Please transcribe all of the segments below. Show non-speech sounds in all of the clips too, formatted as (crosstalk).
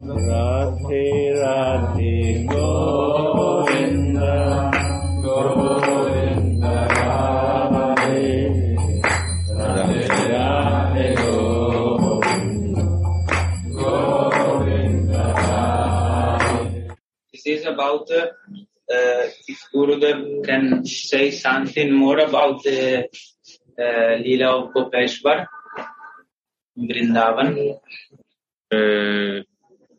Radhe Radhe Govinda. Govinda Radhe. Radhe Radhe Govinda. Govinda This is about uh, uh, if Gurudev can say something more about the uh, Leela of Gopeshwar in Vrindavan. Eh,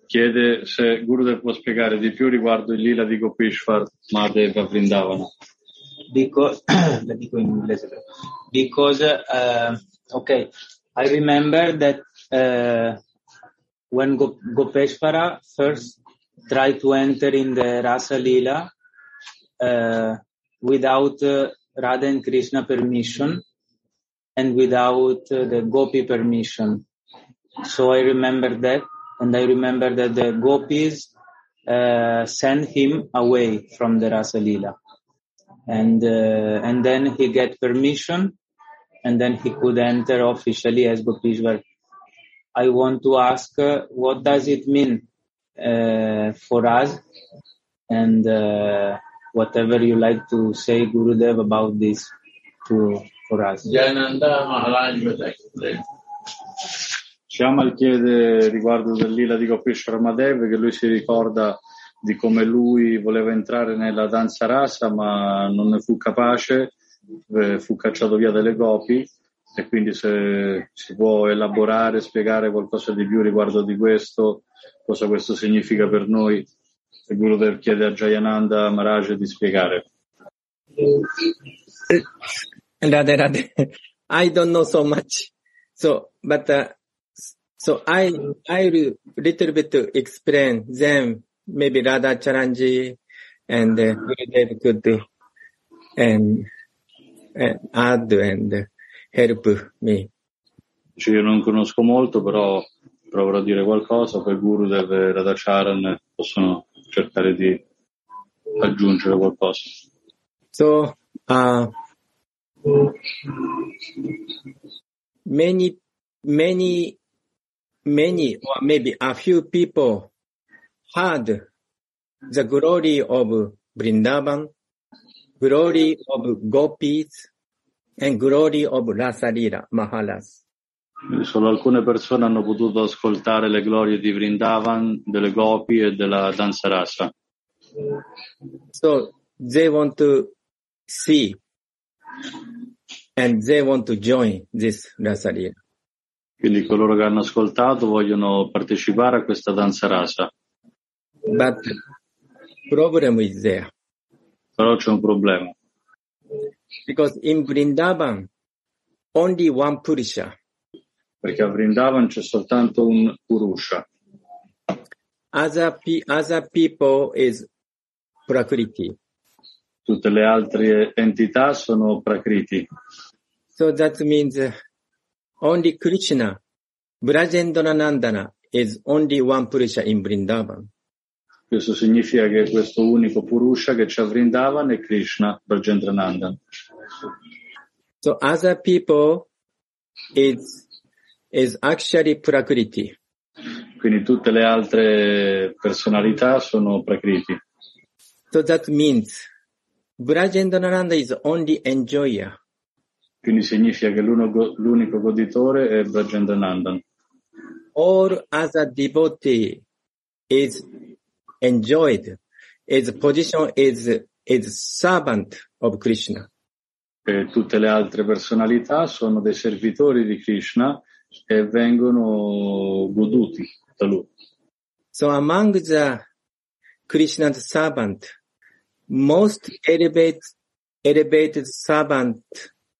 chiede se Gurudev può spiegare di più riguardo il lila di Gopishwar Madheva Vrindavana. Because, (coughs) la dico in inglese però. because uh, okay, I remember that uh, when Go- Gopeshwara first tried to enter in the Rasa Leela uh, without uh, Radha and Krishna permission and without uh, the Gopi permission. So I remember that, and I remember that the Gopis uh, sent him away from the Rasa Leela and uh, and then he get permission and then he could enter officially as Gopishwar. I want to ask uh, what does it mean uh, for us and uh, whatever you like to say Gurudev about this to for us. Jananda Maharaj was explained. Shamal chiede riguardo del lila di Gopishwar Madheva che lui si ricorda di come lui voleva entrare nella danza rasa ma non ne fu capace, eh, fu cacciato via dalle gopi e quindi se si può elaborare, spiegare qualcosa di più riguardo di questo, cosa questo significa per noi, il Gurudev chiede a Jayananda Maharaj di spiegare. Radhe Radhe. I don't know so much. So, but, uh, so I, I will little bit to explain them, maybe Radha Charanji and uh, Gurudev could, and, and add and help me. Cioè, io non conosco molto, però proverò a dire qualcosa, poi Gurudev e Radhacharan possono cercare di aggiungere qualcosa. So, uh, many, many, many, or maybe a few people heard the glory of Vrindavan, glory of Gopis, and glory of Rasalila Mahalas. Solo alcune persone hanno potuto ascoltare le glorie di Vrindavan, delle Gopi e della danza rasa. So they want to see and they want to join this Rasalila. Quindi coloro che hanno ascoltato vogliono partecipare a questa danza rasa. But problem is there Però c'è un problema, because in Vrindavan, only one Purusha, perché a Vrindavan c'è soltanto un Purusha, other, pe- other people is Prakriti. tutte le altre entità sono Prakriti. So that means only Krishna, Brajendra Nandana is only one Purusha in Vrindavan. Questo significa che questo unico Purusha che c'è a Vrindavan è Krishna, Brajendranandan. So other people is, is actually Prakriti. Quindi tutte le altre personalità sono Prakriti. So that means Brajendra Nanda is only enjoyer. Quindi significa che l'unico, l'unico goditore è Brajendranandan. All other devotee is enjoyed. Its position is, is servant of Krishna. E tutte le altre personalità sono dei servitori di Krishna e vengono goduti da lui. So among the Krishna's servant, most elevated, elevated servant,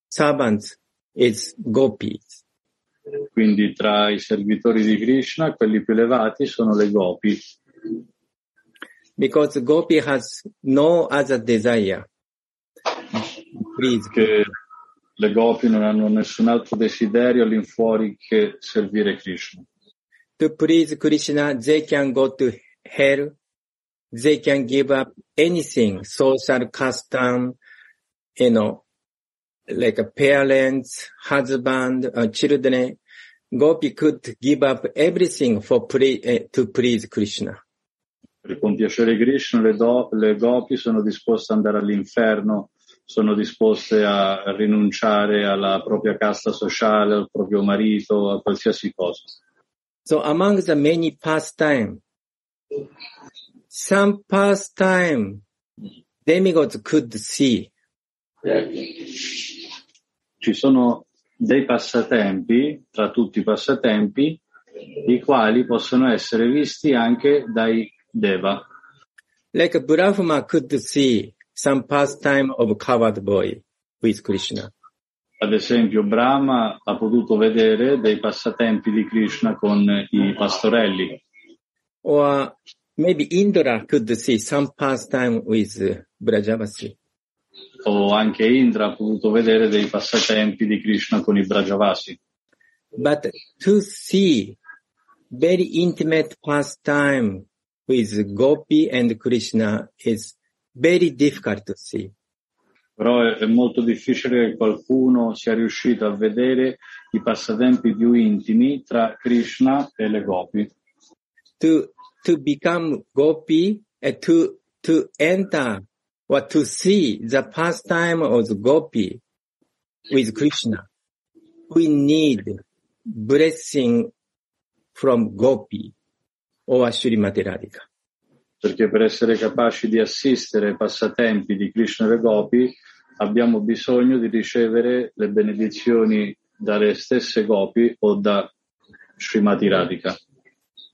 servants is gopis. Quindi tra i servitori di Krishna, quelli più elevati sono le gopi, Because gopi has no other desire. Please, che le gopi non hanno nessun altro desiderio all'infuori che servire Krishna. to please Krishna, they can go to hell. They can give up anything, social custom, you know, like a parents, husband, uh, children, Gopi could give up everything for pre- eh, to please Krishna. Per compiacere Krishna le, do- le gopi sono disposte ad andare all'inferno, sono disposte a rinunciare alla propria casta sociale, al proprio marito, a qualsiasi cosa. So among the many pastime, some pastime demigods could see. Ci sono dei passatempi, tra tutti i passatempi, i quali possono essere visti anche dai Deva. Like Brahma could see some pastime of coward boy with Krishna. Ad esempio, Brahma ha potuto vedere dei passatempi di Krishna con i pastorelli, Or maybe Indra could see some pastime with Brajavasi. O anche Indra ha potuto vedere dei passatempi di Krishna con i Brajavasi. But to see very intimate pastime with Gopi and Krishna is very difficult to see. Però è, è molto difficile che qualcuno sia riuscito a vedere i passatempi più intimi tra Krishna e le gopi. To, to become Gopi and to, to enter or to see the pastime of the Gopi with Krishna, we need blessing from Gopi or Srimati Radhika. perché per essere capaci di assistere ai passatempi di Krishna e Gopi abbiamo bisogno di ricevere le benedizioni dalle stesse Gopi o da Srimati Radhika.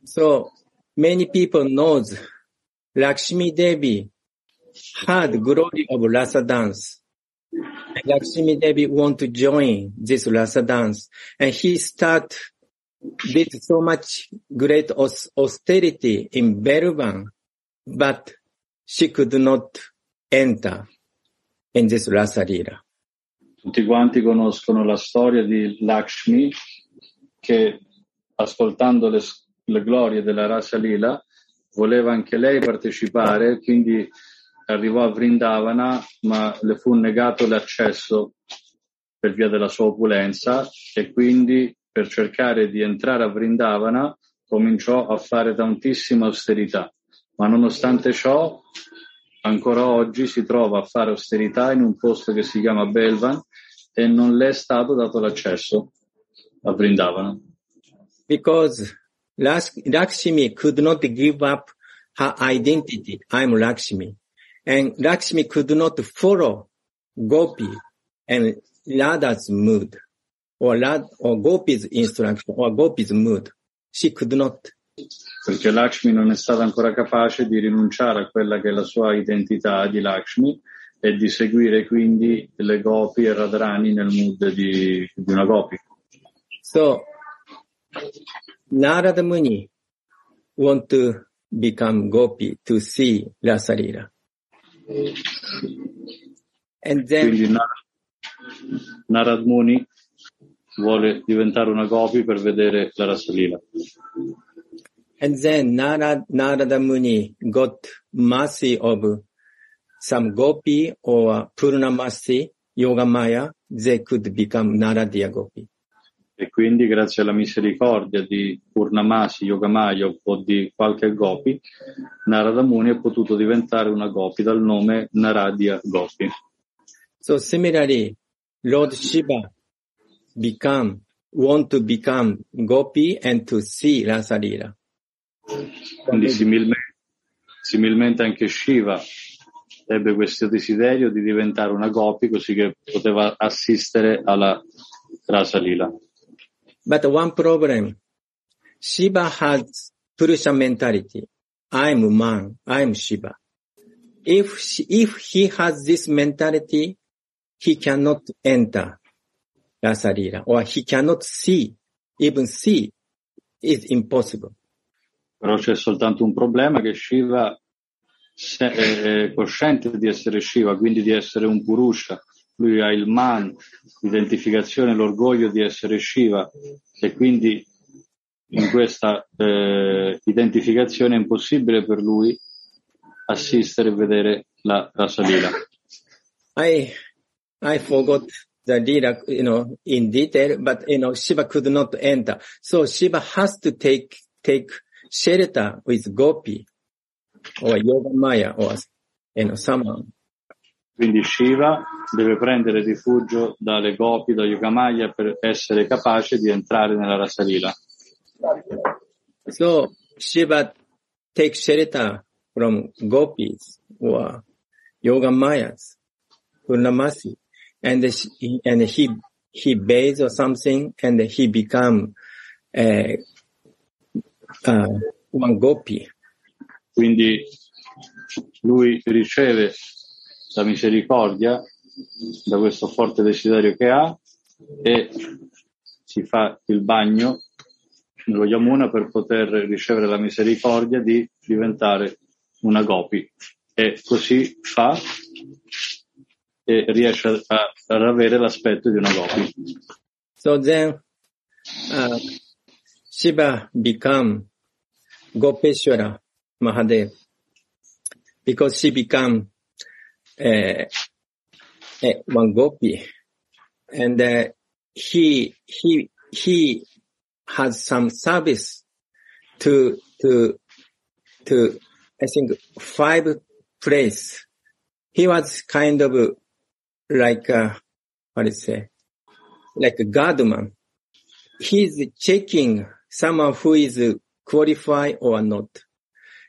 So many people knows Lakshmi Devi had glory of Rasa dance. Lakshmi Devi want to join this Rasa dance and he start did so much great aus- austerity in Bervan, but she could not enter in this Rasa Lila. Tutti quanti conoscono la storia di Lakshmi che ascoltando le, le glorie della Rasa Lila voleva anche lei partecipare, quindi arrivò a Vrindavana ma le fu negato l'accesso per via della sua opulenza e quindi per cercare di entrare a Vrindavana cominciò a fare tantissima austerità. Ma nonostante ciò, ancora oggi si trova a fare austerità in un posto che si chiama Belvan e non le è stato dato l'accesso a Vrindavana. because Laks- Lakshmi could not give up her identity. I'm Lakshmi. And Lakshmi could not follow Gopi and Radha's mood or, Rad, or Gopi's instruction or Gopi's mood. She could not. perché Lakshmi non è stata ancora capace di rinunciare a quella che è la sua identità di Lakshmi e di seguire quindi le gopi e Radharani nel mood di, di una gopi. So Narada Muni want to become Gopi to see Rasalila. And then Quindi Nar- Narad Muni vuole diventare una gopi per vedere la Rasalila. And then Narad, Narada Muni got mercy of some gopi or Purnamasi, Yogamaya, they could become Naradiya gopi. E quindi grazie alla misericordia di Purnamasi, Yogamaya o di qualche gopi, Narada Muni è potuto diventare una gopi dal nome Naradia Gopi. So similarly, Lord Shiva become, want to become gopi and to see Rasalila. Quindi similmente, similmente anche Shiva ebbe questo desiderio di diventare una gopi così che poteva assistere alla Rasa Lila. But one problem, Shiva has Purusha mentality. I'm man, I'm Shiva. If, if he has this mentality, he cannot enter Rasalila or he cannot see, even see is impossible. Però c'è soltanto un problema che Shiva se- è cosciente di essere Shiva, quindi di essere un Purusha. Lui ha il man, l'identificazione, l'orgoglio di essere Shiva e quindi in questa eh, identificazione è impossibile per lui assistere e vedere la Rasa Lila. I, I forgot the Lila, you know, in detail, but, you know, Shiva could not enter. So Shiva has to take, take shelter with Gopi or Yoga Maya or, you know, someone. Quindi Shiva deve prendere rifugio dalle gopi, da Yogamaya per essere capace di entrare nella Rasalila. So Shiva takes shelter from Gopis or Yoga Mayas, Purnamasi, and he, and he, he bathes or something and he become, uh, uh, one Gopi. Quindi lui riceve la misericordia da questo forte desiderio che ha e si fa il bagno nello Yamuna per poter ricevere la misericordia di diventare una gopi e così fa e riesce a, ad avere l'aspetto di una gopi. So then, uh, Shiva become Gopeshwara Mahadev because she become uh, uh, one gopi, and uh, he he he has some service to to to I think five place. He was kind of like a, what do you say, like a guardman. He's checking someone who is qualified or not.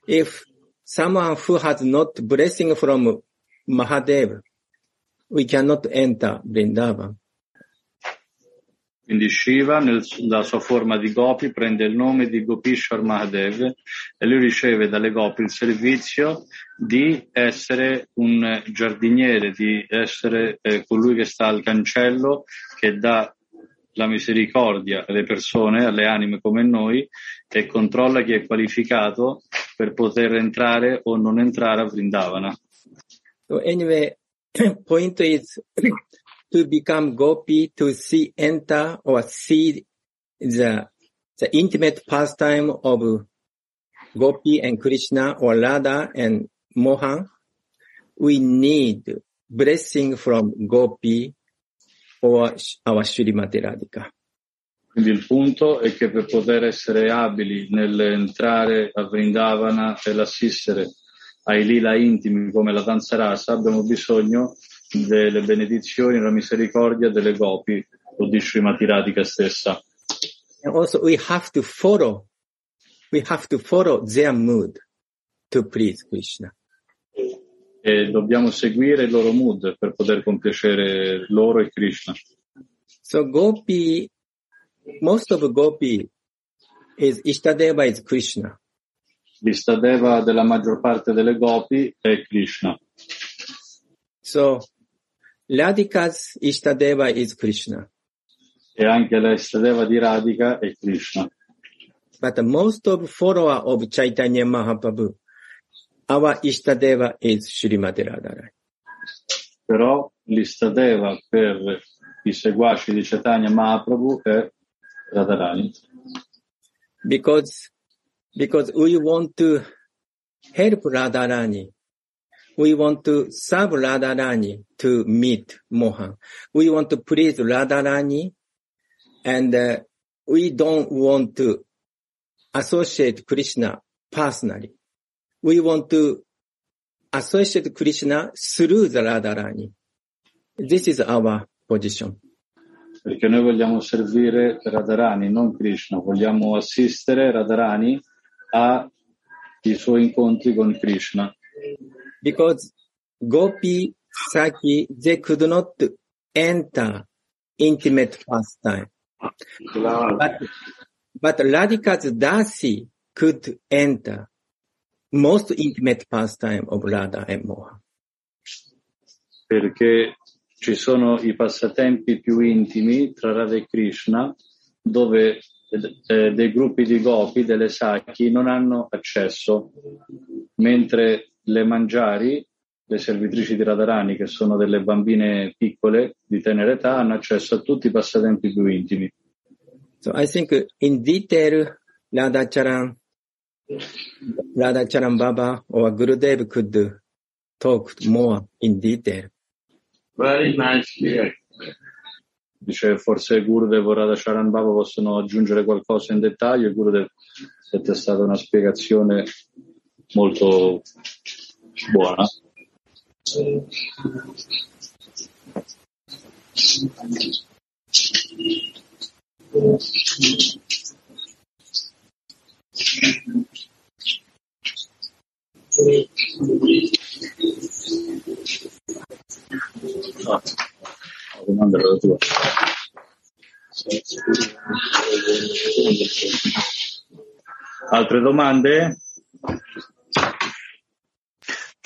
If someone who has not blessing from Mahadev, we cannot enter Vrindavan. Quindi Shiva, nella sua forma di Gopi, prende il nome di Gopishwar Mahadev e lui riceve dalle Gopi il servizio di essere un giardiniere, di essere eh, colui che sta al cancello, che dà la misericordia alle persone, alle anime come noi e controlla chi è qualificato per poter entrare o non entrare a Vrindavana. So anyway, (clears throat) point is (clears throat) to become gopi, to see, enter or see the, the intimate pastime of gopi and Krishna or Radha and Mohan. We need blessing from gopi or our Srimati Radhika. Quindi il punto è che per poter essere abili nell'entrare a Vrindavana e l'assistere ai lila intimi come la danza rasa abbiamo bisogno delle benedizioni e la misericordia delle gopi o di Srimati Radhika stessa. And also we have to follow, we have to follow their mood to please Krishna. E dobbiamo seguire il loro mood per poter compiacere loro e Krishna. So Gopi, most of Gopi is Ishtadeva is Krishna. L'Istadeva della maggior parte delle gopi è Krishna. So Radhika's Ishtadeva is Krishna. E anche la Istadeva di Radhika è Krishna. But most of follower of Chaitanya Mahaprabhu, our Ishtadeva is Srimati Radharani. Però l'Istadeva per i seguaci di Chaitanya Mahaprabhu è Radharani. Because, because we want to help Radharani. We want to serve Radharani to meet Mohan. We want to please Radharani and uh, we don't want to associate Krishna personally. We want to associate Krishna through the Radharani. This is our position. Perché noi vogliamo servire Radharani, non Krishna. Vogliamo assistere Radharani ai suoi incontri con Krishna. Because Gopi, Saki, they could not enter intimate pastime. But, but Radhika's Dasi could enter most intimate pastime of Radha and Mohan. perché ci sono i passatempi più intimi tra Radha e Krishna dove eh, dei gruppi di gopi, delle sacchi, non hanno accesso, mentre le mangiari, le servitrici di Radharani, che sono delle bambine piccole di tenera età, hanno accesso a tutti i passatempi più intimi. So I think in detail, Radha Charan, Radha Charan Baba or Gurudev could talk more in detail. Very nicely explained. Dice forse Gurudev o Radhacharan Baba possono aggiungere qualcosa in dettaglio. Gurudev, è stata una spiegazione molto buona. Ah, domanda la tua. Altre domande?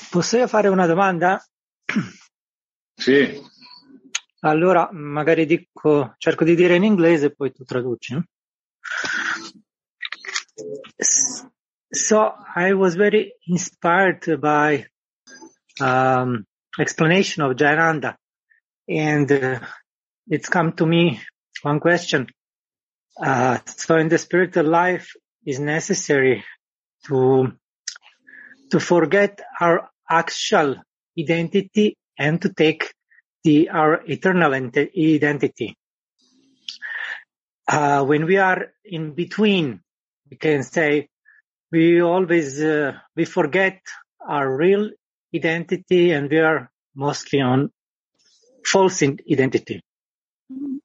Posso io fare una domanda? Sì. Allora, magari dico, cerco di dire in inglese e poi tu traduci. no? So I was very inspired by um, explanation of Jayananda, and uh, it's come to me one question. Uh, so in the spiritual life, is necessary to to forget our actual identity and to take the our eternal ent- identity. Uh, when we are in between, we can say we always uh, we forget our real identity and we are mostly on false identity.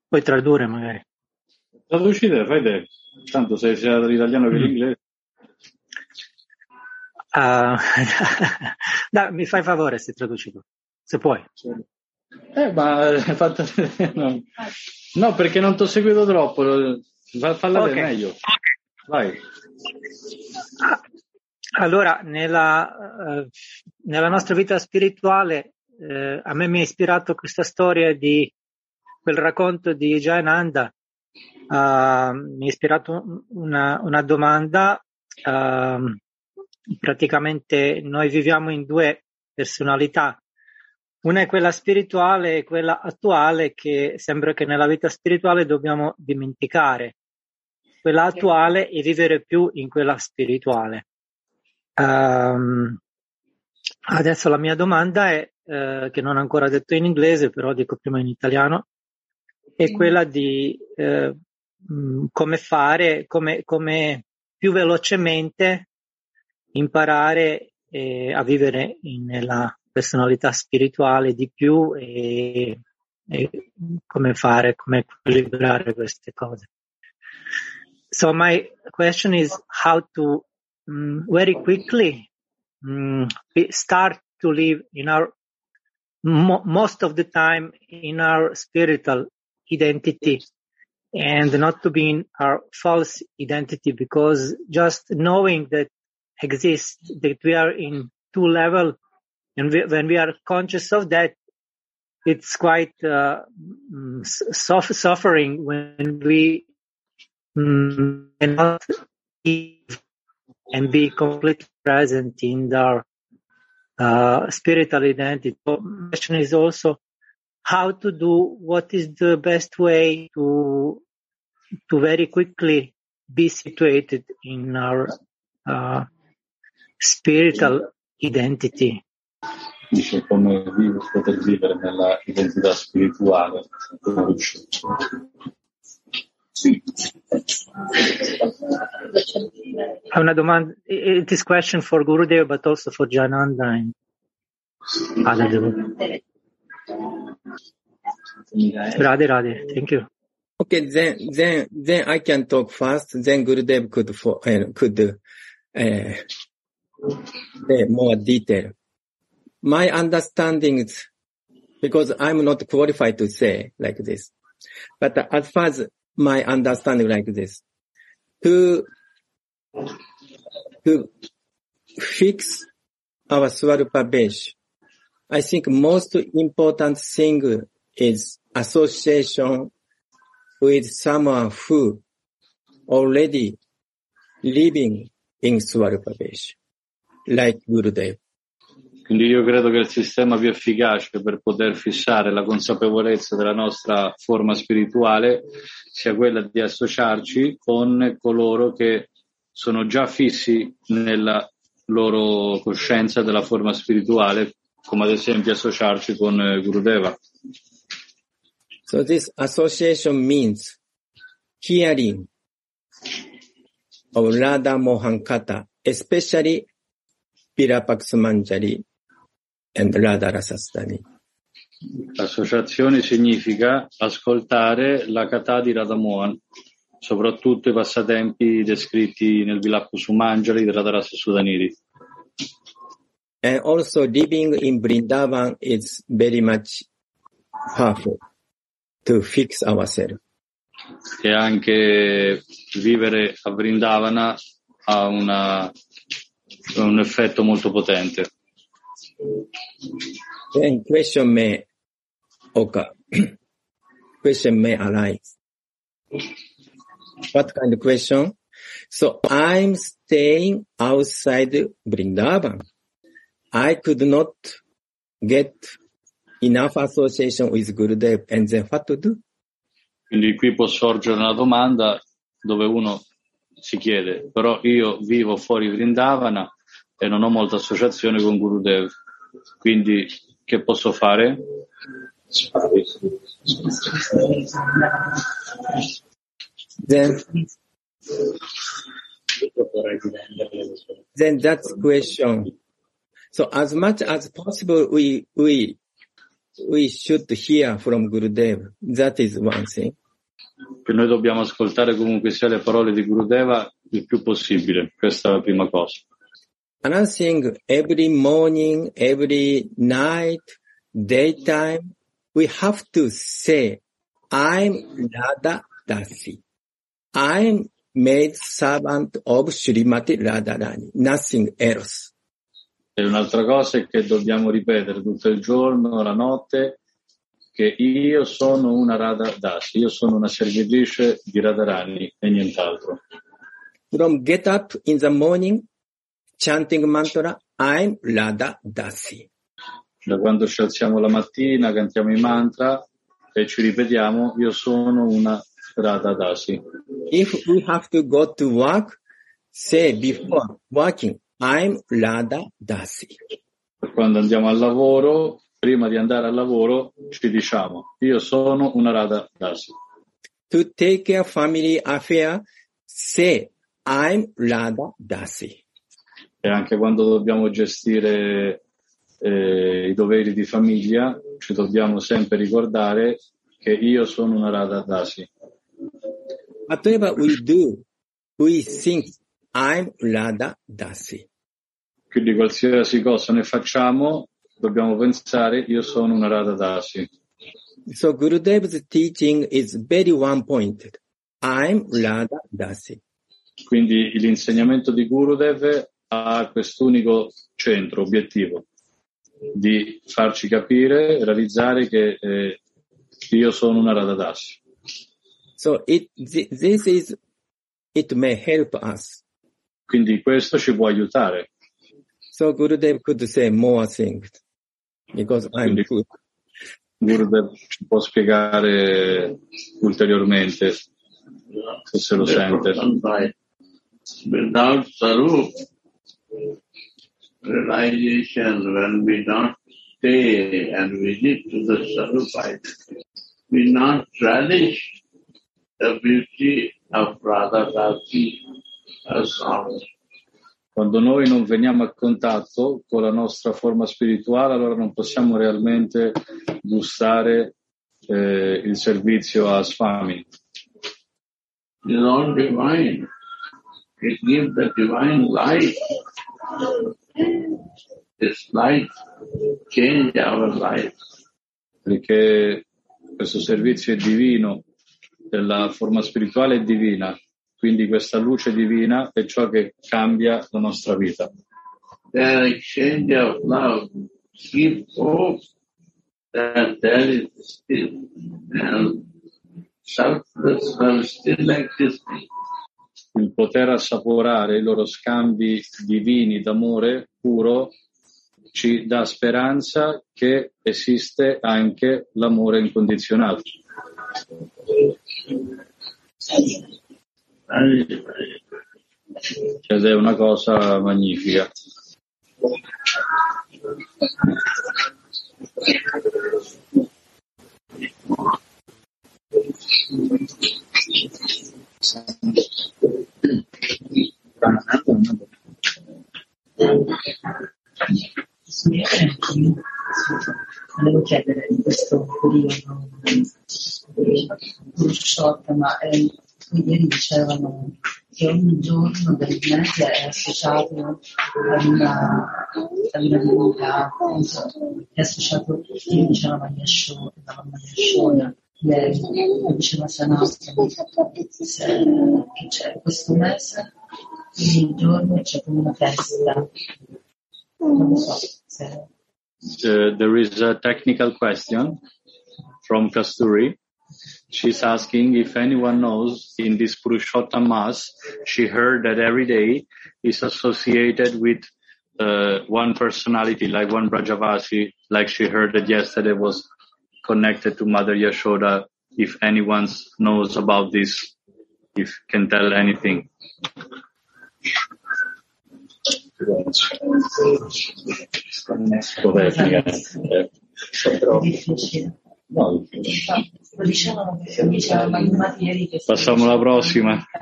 Puoi tradurre magari. Traducite, fai te. Tanto sei sia l'italiano che Mm. l'inglese. Uh, (laughs) dai, mi fai favore se traduci tu, se puoi. Eh, ma hai fatto... (laughs) no. No, perché non ti ho seguito troppo. Fa- Falla Ok. te meglio. Vai. Allora, nella, eh, nella nostra vita spirituale, eh, a me mi ha ispirato questa storia di quel racconto di Jayananda. Ah, mi ha ispirato una, una domanda. ehm, praticamente noi viviamo in due personalità. Una è quella spirituale e quella attuale che sembra che nella vita spirituale dobbiamo dimenticare. Quella attuale e vivere più in quella spirituale. Ehm, adesso la mia domanda è, eh, che non ho ancora detto in inglese, però dico prima in italiano, è quella di eh, mh, come fare, come, come più velocemente imparare eh, a vivere nella personalità spirituale di più e, e come fare, come equilibrare queste cose. So my question is how to mm, very quickly we start to live in our mo- most of the time in our spiritual identity. And not to be in our false identity because just knowing that exists that we are in two level and we, when we are conscious of that it's quite uh, mm, suff- suffering when we mm, cannot and be completely present in our uh, spiritual identity. So question is also how to do what is the best way to to very quickly be situated in our uh, spiritual identity. Dice come poter vivere nella identità spirituale. Una it is question for Gurudev but also for Jananda and other. Radhe Radhe, thank you. Okay, then, then, then I can talk first, then Gurudev could, for, uh, could, uh, more detail. My understanding is, because I'm not qualified to say like this, but as far as my understanding like this, to, to fix our Swarupa base, I think most important thing is association with someone who already living in Swarupa base, like Gurudev. Quindi io credo che il sistema più efficace per poter fissare la consapevolezza della nostra forma spirituale sia quella di associarci con coloro che sono già fissi nella loro coscienza della forma spirituale, come ad esempio associarci con eh, Gurudeva. So this association means hearing of Radha Mohan Katha, especially Pirapax Manjari and Radha Rasastani. Associazione significa ascoltare la Katha di Radhamohan, soprattutto i passatempi descritti nel Vilappu Sumanjali di Radharasa Sudaniri. And also living in Vrindavan is very much powerful to fix ourselves. E anche vivere a Vrindavana ha una- un effetto molto potente. Then question may occur. (clears throat) question may arise. What kind of question? So I'm staying outside Vrindavan. I could not get enough association with Gurudev and then what to do? Quindi qui può sorgere una domanda dove uno si chiede, però io vivo fuori Vrindavana e non ho molta associazione con Gurudev, quindi che posso fare? Then, then that's question. So as much as possible, we, we, we should hear from Gurudev. That is one thing. Che noi dobbiamo ascoltare comunque sia le parole di Gurudeva il più possibile, questa è la prima cosa. Thing, every morning, every night, daytime, we have to say, I'm Radha Dasi. I'm made servant of Srimati Radharani. Nothing else. E un'altra cosa è che dobbiamo ripetere tutto il giorno, la notte, che io sono una Radha Dasi, io sono una servitrice di Radharani e nient'altro. From get up in the morning, chanting mantra, I'm Radha Dasi. Da quando ci alziamo la mattina, cantiamo i mantra e ci ripetiamo, io sono una Radha Dasi. If we have to go to work, say before working, I'm Radha Dasi. Quando andiamo al lavoro, prima di andare al lavoro, ci diciamo, io sono una Radha Dasi. To take care family affair, say, I'm Radha Dasi. E anche quando dobbiamo gestire eh, i doveri di famiglia, ci dobbiamo sempre ricordare che io sono una Radha Dasi. Whatever we do, we think, I'm Radha Dasi. Quindi qualsiasi cosa ne facciamo, dobbiamo pensare io sono una Radha Dasi. So Gurudev's teaching is very one pointed. I'm Radha Dasi. Quindi l'insegnamento di Gurudev ha quest'unico centro, obiettivo, di farci capire, realizzare che eh, io sono una Radha Dasi. So it, thi- this is, it may help us. Quindi questo ci può aiutare. So Gurudev could say more things because I'm Quindi good. Gurudev ci può spiegare ulteriormente se se lo sente. Without Sarup, realization, when we not stay and visit to the identity, we not relish the beauty of Radha our Quando noi non veniamo a contatto con la nostra forma spirituale, allora non possiamo realmente gustare eh, il servizio a Swami. is all divine. It gives the divine life. Perché questo servizio è divino, la forma spirituale è divina, quindi questa luce divina è ciò che cambia la nostra vita. Il poter assaporare i loro scambi divini d'amore puro ci dà speranza che esiste anche l'amore incondizionato. Ed è una cosa magnifica. Volevo chiedere in questo periodo Purushottam, eh, ieri dicevano che ogni giorno del mese è associato ad una, ad una divinità, è associato, ieri diceva Yashoda, la mamma Yashoda, c'è questo mese, ogni giorno c'è come una festa, non so se... Uh, there is a technical question from Kasturi. She's asking if anyone knows in this Purushottam Mass, she heard that every day is associated with uh, one personality, like one Brajavasi, like she heard that yesterday was connected to Mother Yashoda. If anyone knows about this, if can tell anything. No, Passiamo alla prossima. (laughs)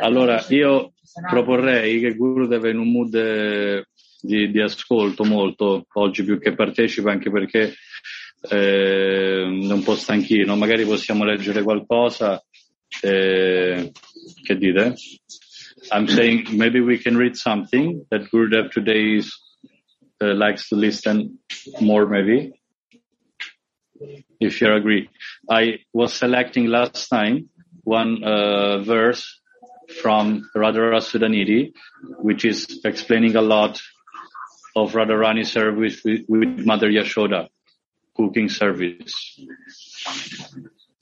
Allora, io proporrei che Gurudev in un mood eh, di, di ascolto molto, oggi più che partecipa, anche perché eh, un po' stanchino. Magari possiamo leggere qualcosa. eh, che dite? I'm saying maybe we can read something that Gurudev today is, uh, likes to listen more maybe. If you agree. I was selecting last time one uh, verse from Radhara Sudanidhi, which is explaining a lot of Radharani service with, with Mother Yashoda, cooking service.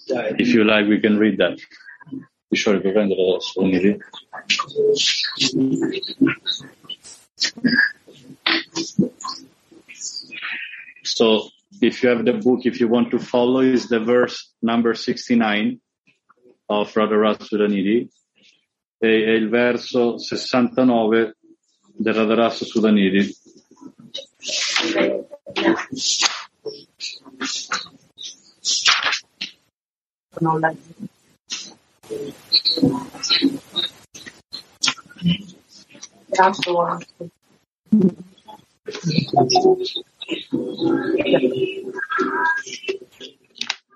If you like, we can read that. Kishore, puoi prendere? So if you have the book, if you want to follow, is the verse number 69 of. È, è il verso 69 del Radharasa Sudanidhi. Non la-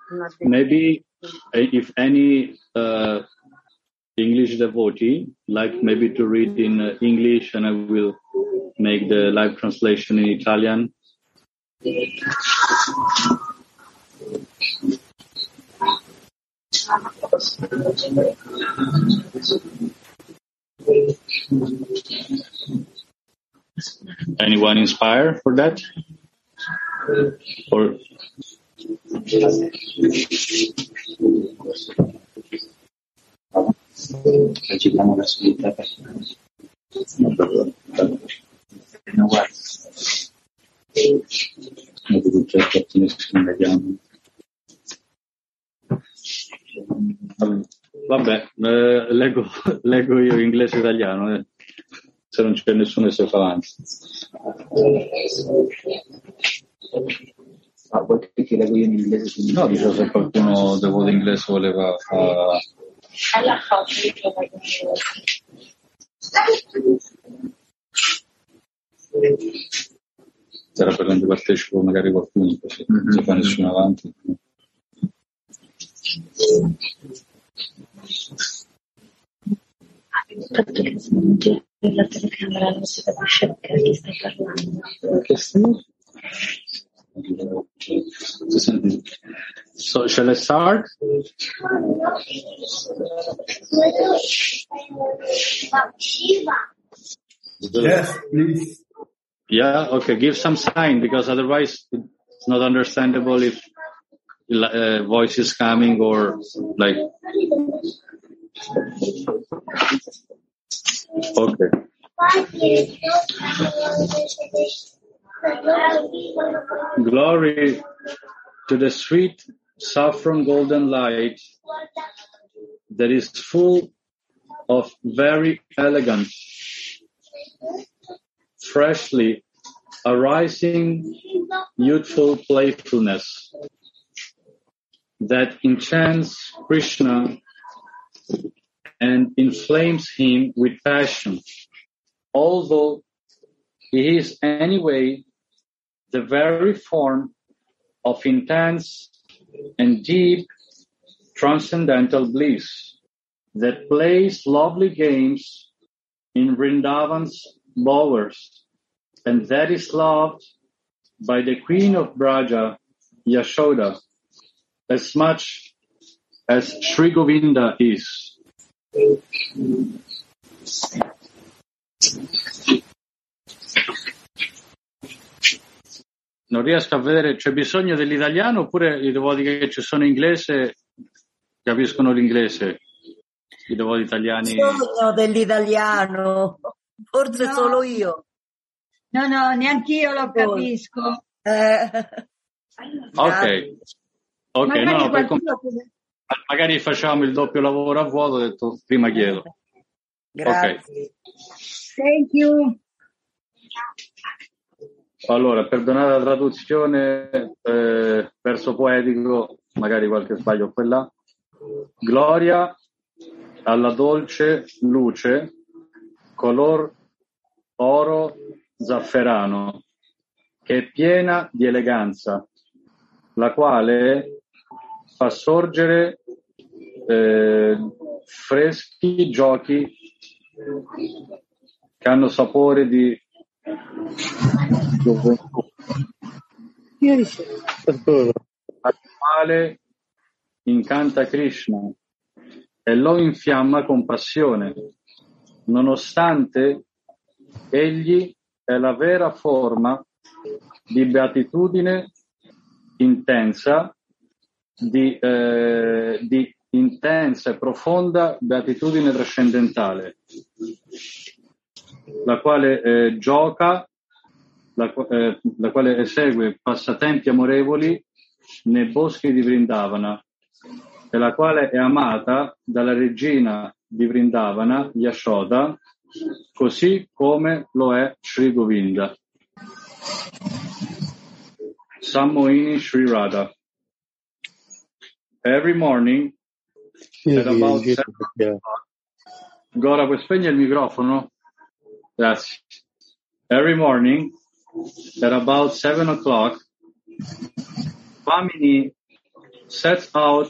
Grazie. Maybe uh, if any uh, English devotee like maybe to read in uh, English and I will make the live translation in Italian. Anyone inspired for that? Or Recitiamo la solita per No, guarda. come tutte le persone che si vediamo. Vabbè, eh, leggo, (laughs) leggo io inglese e italiano, eh, se non c'è nessuno che si fa avanti. Ma vuoi che leggo io in inglese? No, dicevo se qualcuno devo d'inglese voleva fa- Alla se era per rendere partecipo magari qualcuno, così non si fa nessuno avanti. Il fatto che se giri la telecamera non si capisce perché chi stai parlando. Che stai? Sente? So, shall I start? Yes, please. Yeah, okay, give some sign because otherwise it's not understandable if uh, voice is coming or like. Okay. Glory to the sweet saffron golden light that is full of very elegant, freshly arising youthful playfulness that enchants Krishna and inflames him with passion, although he is anyway the very form of intense and deep transcendental bliss that plays lovely games in Vrindavan's bowers and that is loved by the queen of Braja, Yashoda, as much as Sri Govinda is. Non riesco a vedere, c'è bisogno dell'italiano oppure i devoti che ci sono in inglese capiscono l'inglese? I devoti italiani. Bisogno dell'italiano, forse No. solo io. No, no, neanche io lo capisco. Eh, Ok. Ok, Magari no, per qualcuno può- magari facciamo il doppio lavoro a vuoto, ho detto prima chiedo. Grazie. Thank you. Allora, perdonate la traduzione, eh, verso poetico, magari qualche sbaglio qua là. Gloria alla dolce luce, color oro zafferano, che è piena di eleganza, la quale fa sorgere eh, freschi giochi che hanno sapore di gioventù, al quale incanta Krishna e lo infiamma con passione, nonostante egli è la vera forma di beatitudine intensa, di, eh, di intensa e profonda beatitudine trascendentale, la quale eh, gioca, la, eh, la quale esegue passatempi amorevoli nei boschi di Vrindavana e la quale è amata dalla regina di Vrindavana, Yashoda, così come lo è Sri Govinda. Sammohini Sri Radha. Every morning, at about seven o'clock, Gora, puoi spegnere il microfono? Grazie. Every morning, at about seven o'clock, Famini sets out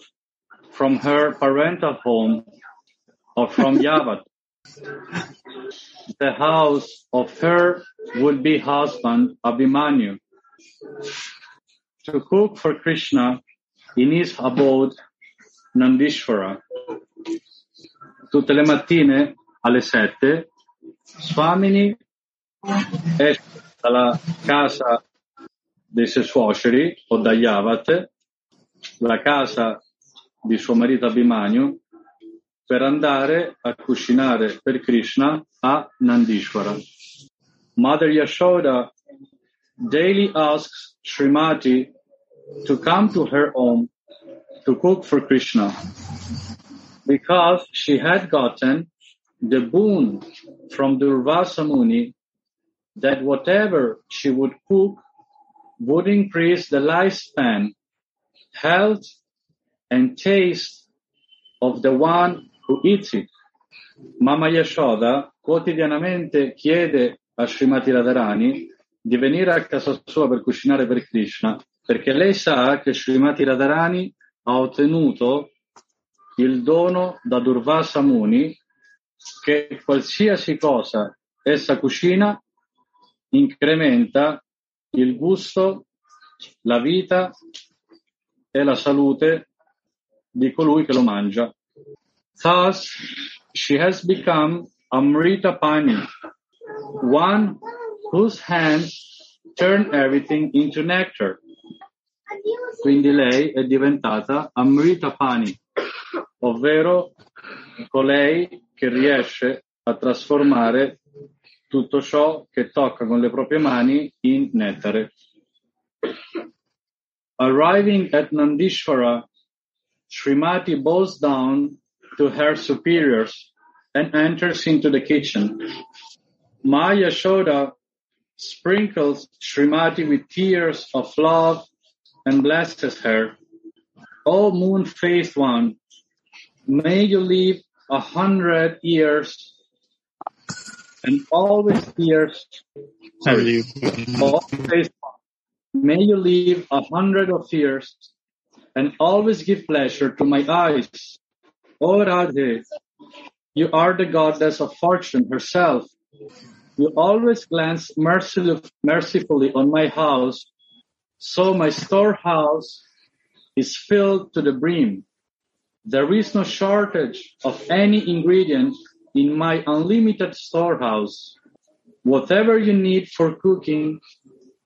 from her parental home or from (laughs) Yavat, the house of her would-be husband Abhimanyu, to cook for Krishna in his abode Nandishvara. Tutte le mattine alle sette, Swamini esce dalla casa dei suoi suoceri o da Yavat, la casa di suo marito Abhimanyu, per andare a cucinare per Krishna a Nandishvara. Mother Yashoda daily asks Srimati to come to her home to cook for Krishna because she had gotten the boon from Durvasa Muni that whatever she would cook would increase the lifespan, health, and taste of the one who eats it. Mama Yashoda quotidianamente chiede a Srimati Radharani di venire a casa sua per cucinare per Krishna, perché lei sa che Srimati Radharani ha ottenuto il dono da Durvasa Muni che qualsiasi cosa essa cucina incrementa il gusto, la vita e la salute di colui che lo mangia. Thus, she has become Amrita Pani, one whose hands turn everything into nectar. Quindi lei è diventata Amrita Pani, ovvero colei che riesce a trasformare tutto ciò che tocca con le proprie mani in nettare. Arriving at Nandishvara, Srimati bows down to her superiors and enters into the kitchen. Maya Yashoda sprinkles Srimati with tears of love and blesses her. O moon-faced one, may you live a hundred years and always years. Sorry, always, may you live a hundred of years and always give pleasure to my eyes. O Radhe, you are the goddess of fortune herself. You always glance mercifully on my house, so my storehouse is filled to the brim. There is no shortage of any ingredient in my unlimited storehouse. Whatever you need for cooking,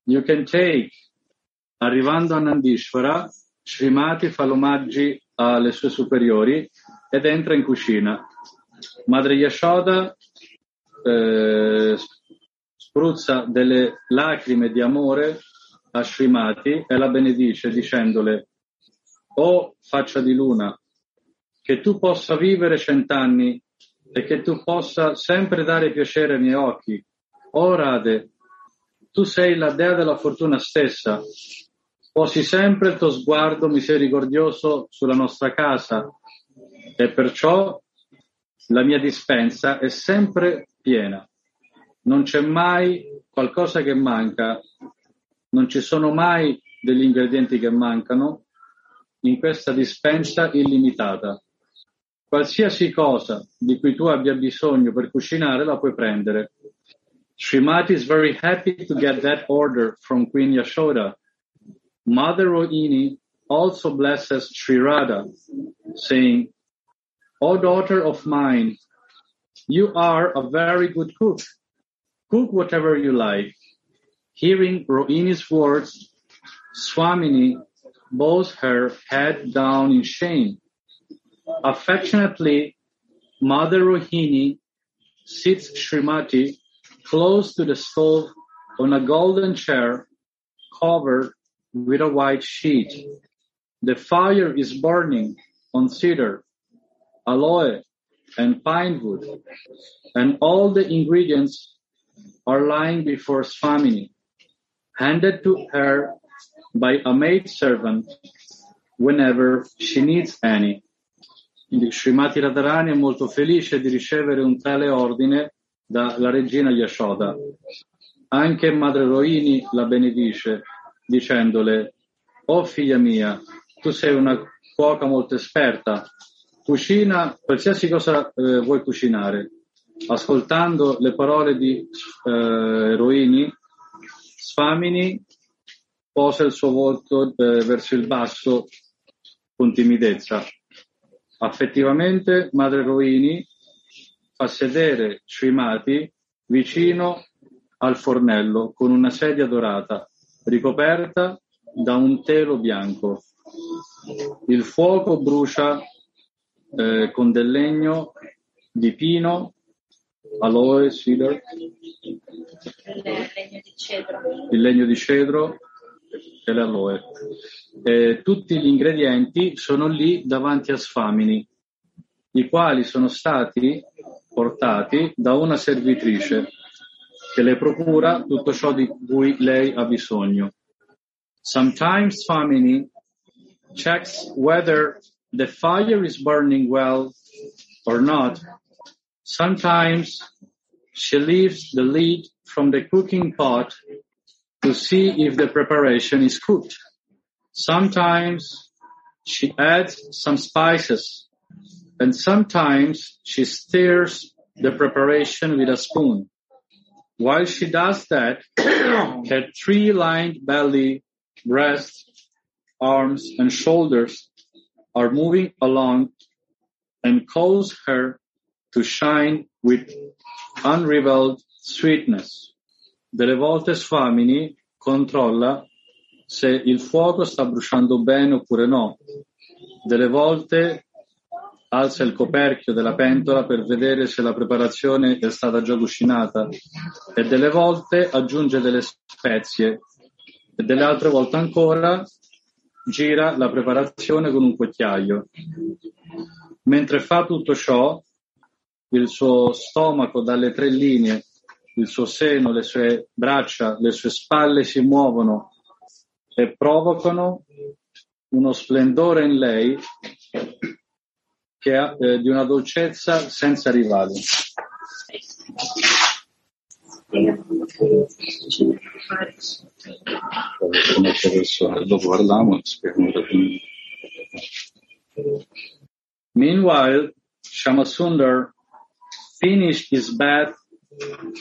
you can take. Arrivando a Nandishvara, Srimati fa l'omaggi alle sue superiori ed entra in cucina. Madre Yashoda eh, spruzza delle lacrime di amore a Srimati e la benedice dicendole O faccia di luna, che tu possa vivere cent'anni e che tu possa sempre dare piacere ai miei occhi. O Rade, tu sei la dea della fortuna stessa, posi sempre il tuo sguardo misericordioso sulla nostra casa e perciò la mia dispensa è sempre piena. Non c'è mai qualcosa che manca, non ci sono mai degli ingredienti che mancano in questa dispensa illimitata. Qualsiasi cosa di cui tu abbia bisogno per cucinare la puoi prendere. Srimati is very happy to get that order from Queen Yashoda. Mother Rohini also blesses Sri Radha, saying, O daughter of mine, you are a very good cook. Cook whatever you like. Hearing Rohini's words, Swamini bows her head down in shame. Affectionately, Mother Rohini sits Srimati close to the stove on a golden chair covered with a white sheet. The fire is burning on cedar, aloe, and pine wood, and all the ingredients are lying before Swamini, handed to her by a maid servant whenever she needs any. Quindi Srimati Radharani è molto felice di ricevere un tale ordine dalla regina Yashoda. Anche Madre Roini la benedice dicendole, oh figlia mia, tu sei una cuoca molto esperta, cucina qualsiasi cosa eh, vuoi cucinare. Ascoltando le parole di eh, Roini, Sfamini posa il suo volto eh, verso il basso con timidezza. Affettivamente Madre Roini fa sedere Srimati vicino al fornello con una sedia dorata ricoperta da un telo bianco. Il fuoco brucia eh, con del legno di pino, aloe, cedar, cedro. il legno di cedro e l'aloe. Eh, tutti gli ingredienti sono lì davanti a Sfamini, i quali sono stati portati da una servitrice che le procura tutto ciò di cui lei ha bisogno. Sometimes Sfamini checks whether the fire is burning well or not. Sometimes she lifts the lid from the cooking pot to see if the preparation is cooked. Sometimes she adds some spices and sometimes she stirs the preparation with a spoon. While she does that, (coughs) her tree-lined belly, breast, arms, and shoulders are moving along and cause her to shine with unrivaled sweetness. Delle volte Sfamini controlla se il fuoco sta bruciando bene oppure no. Delle volte alza il coperchio della pentola per vedere se la preparazione è stata già cucinata e delle volte aggiunge delle spezie e delle altre volte ancora gira la preparazione con un cucchiaio. Mentre fa tutto ciò, il suo stomaco dalle tre linee il suo seno, le sue braccia, le sue spalle si muovono e provocano uno splendore in lei che ha eh, di una dolcezza senza rivali. Meanwhile, Shamasundar finished his bath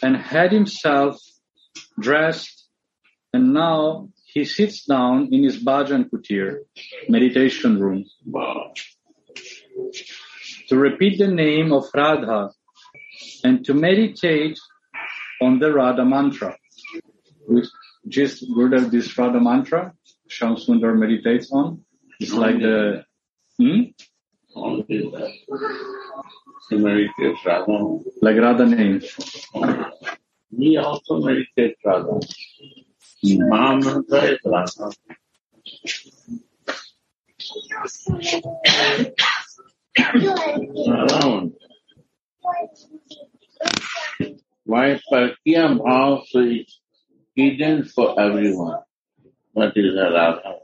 and had himself dressed, and now he sits down in his bhajan kutir, meditation room, to repeat the name of Radha and to meditate on the Radha mantra. Which just Gurudev, this Radha mantra, Shamsundar meditates on. It's like the, hmm? Only that. He meditates Radha. like Radha name. He also meditates Radha. Mahamantra is Radha. Around. Why Parkya Bhav is hidden for everyone. What is a Radha?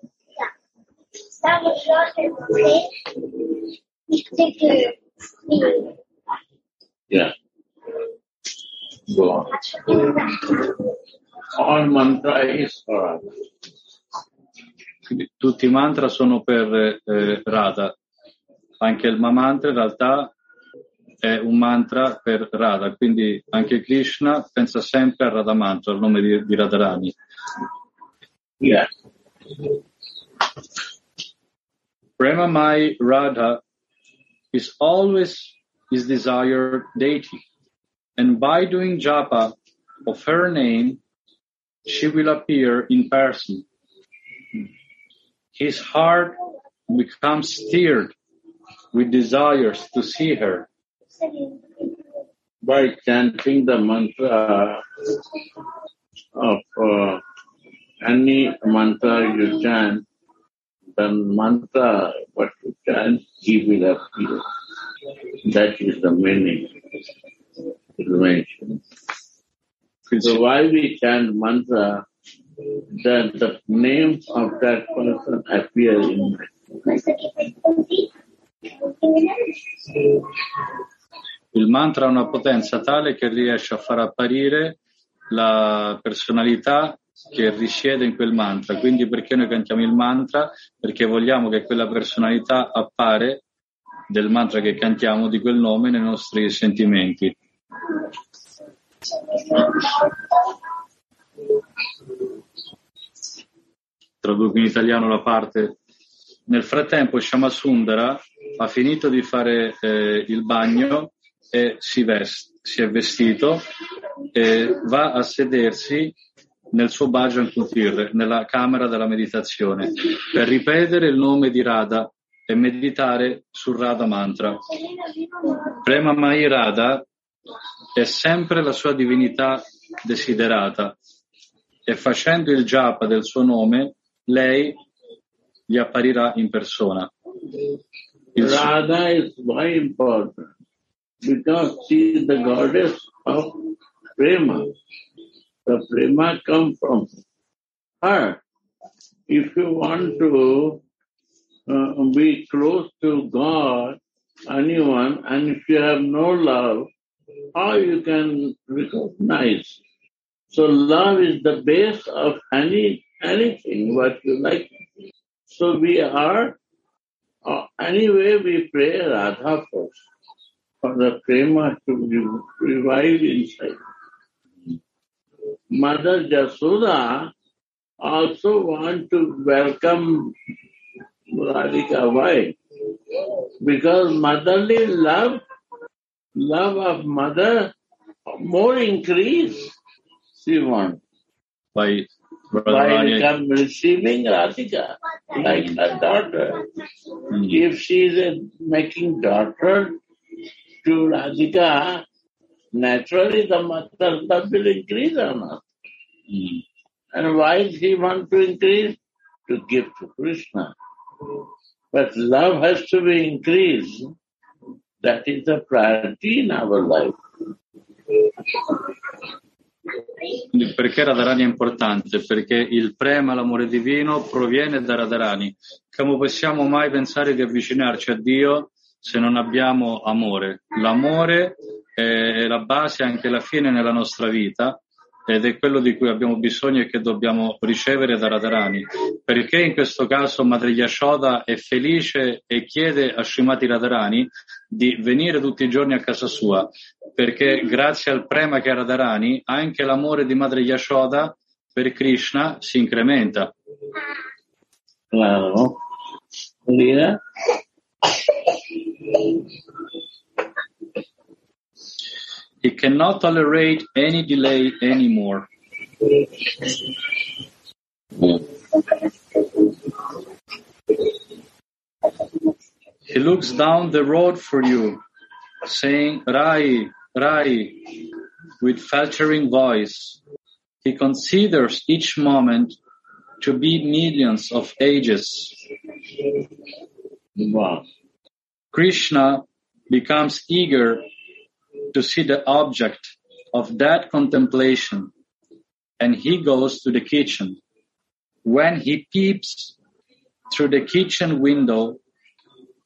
Yeah. Go on. All mantra is for tutti i mantra sono per eh, Radha. Anche il Mamantra in realtà è un mantra per Radha, quindi anche Krishna pensa sempre a Radha Mantra, al nome di, di Radharani. Yeah. Premamai Radha is always his desired deity, and by doing japa of her name, she will appear in person. His heart becomes stirred with desires to see her. By chanting the mantra of uh, any mantra you chant, mantra what you chant, he will appear. That is the meaning. Mentioned. So why we chant mantra, that the name of that person appear in Il mantra ha una potenza tale che riesce a far apparire la personalità che risiede in quel mantra. Quindi perché noi cantiamo il mantra? Perché vogliamo che quella personalità appare del mantra che cantiamo di quel nome nei nostri sentimenti. Traduco in italiano la parte. Nel frattempo Shamasundara ha finito di fare eh, il bagno e si, vest- si è vestito e va a sedersi nel suo Bhajan Kutir, nella camera della meditazione, per ripetere il nome di Radha e meditare sul Radha Mantra. Prema Mai Radha è sempre la sua divinità desiderata e facendo il japa del suo nome, lei gli apparirà in persona. Il suo- Radha is very important because she is the goddess of prema. The prema comes from her. If you want to uh, be close to God, anyone, and if you have no love, how you can recognize? So love is the base of any anything what you like. So we are uh, anyway, we pray Radha first for the prema to re- revive inside. Mother Jasoda also want to welcome Radhika. Why? Because motherly love, love of mother, more increase she wants by Radharani come receiving Radhika like a daughter. Hmm. If she is a making daughter to Radhika, naturally the mother love will increase or not. Mm. And why she want to increase? To give to Krishna. But love has to be increased. That is the priority in our life. Perché Radharani è importante? Perché il prema, l'amore divino, proviene da Radharani. Come possiamo mai pensare di avvicinarci a Dio se non abbiamo amore? L'amore è la base, anche la fine nella nostra vita ed è quello di cui abbiamo bisogno e che dobbiamo ricevere da Radharani. Perché in questo caso Madre Yashoda è felice e chiede a Srimati Radharani di venire tutti i giorni a casa sua, perché grazie al prema che ha Radharani anche l'amore di Madre Yashoda per Krishna si incrementa. Claro. Lira? He cannot tolerate any delay anymore. He looks down the road for you, saying, Rai, Rai, with faltering voice. He considers each moment to be millions of ages. Wow. Krishna becomes eager to see the object of that contemplation and he goes to the kitchen. When he peeps through the kitchen window,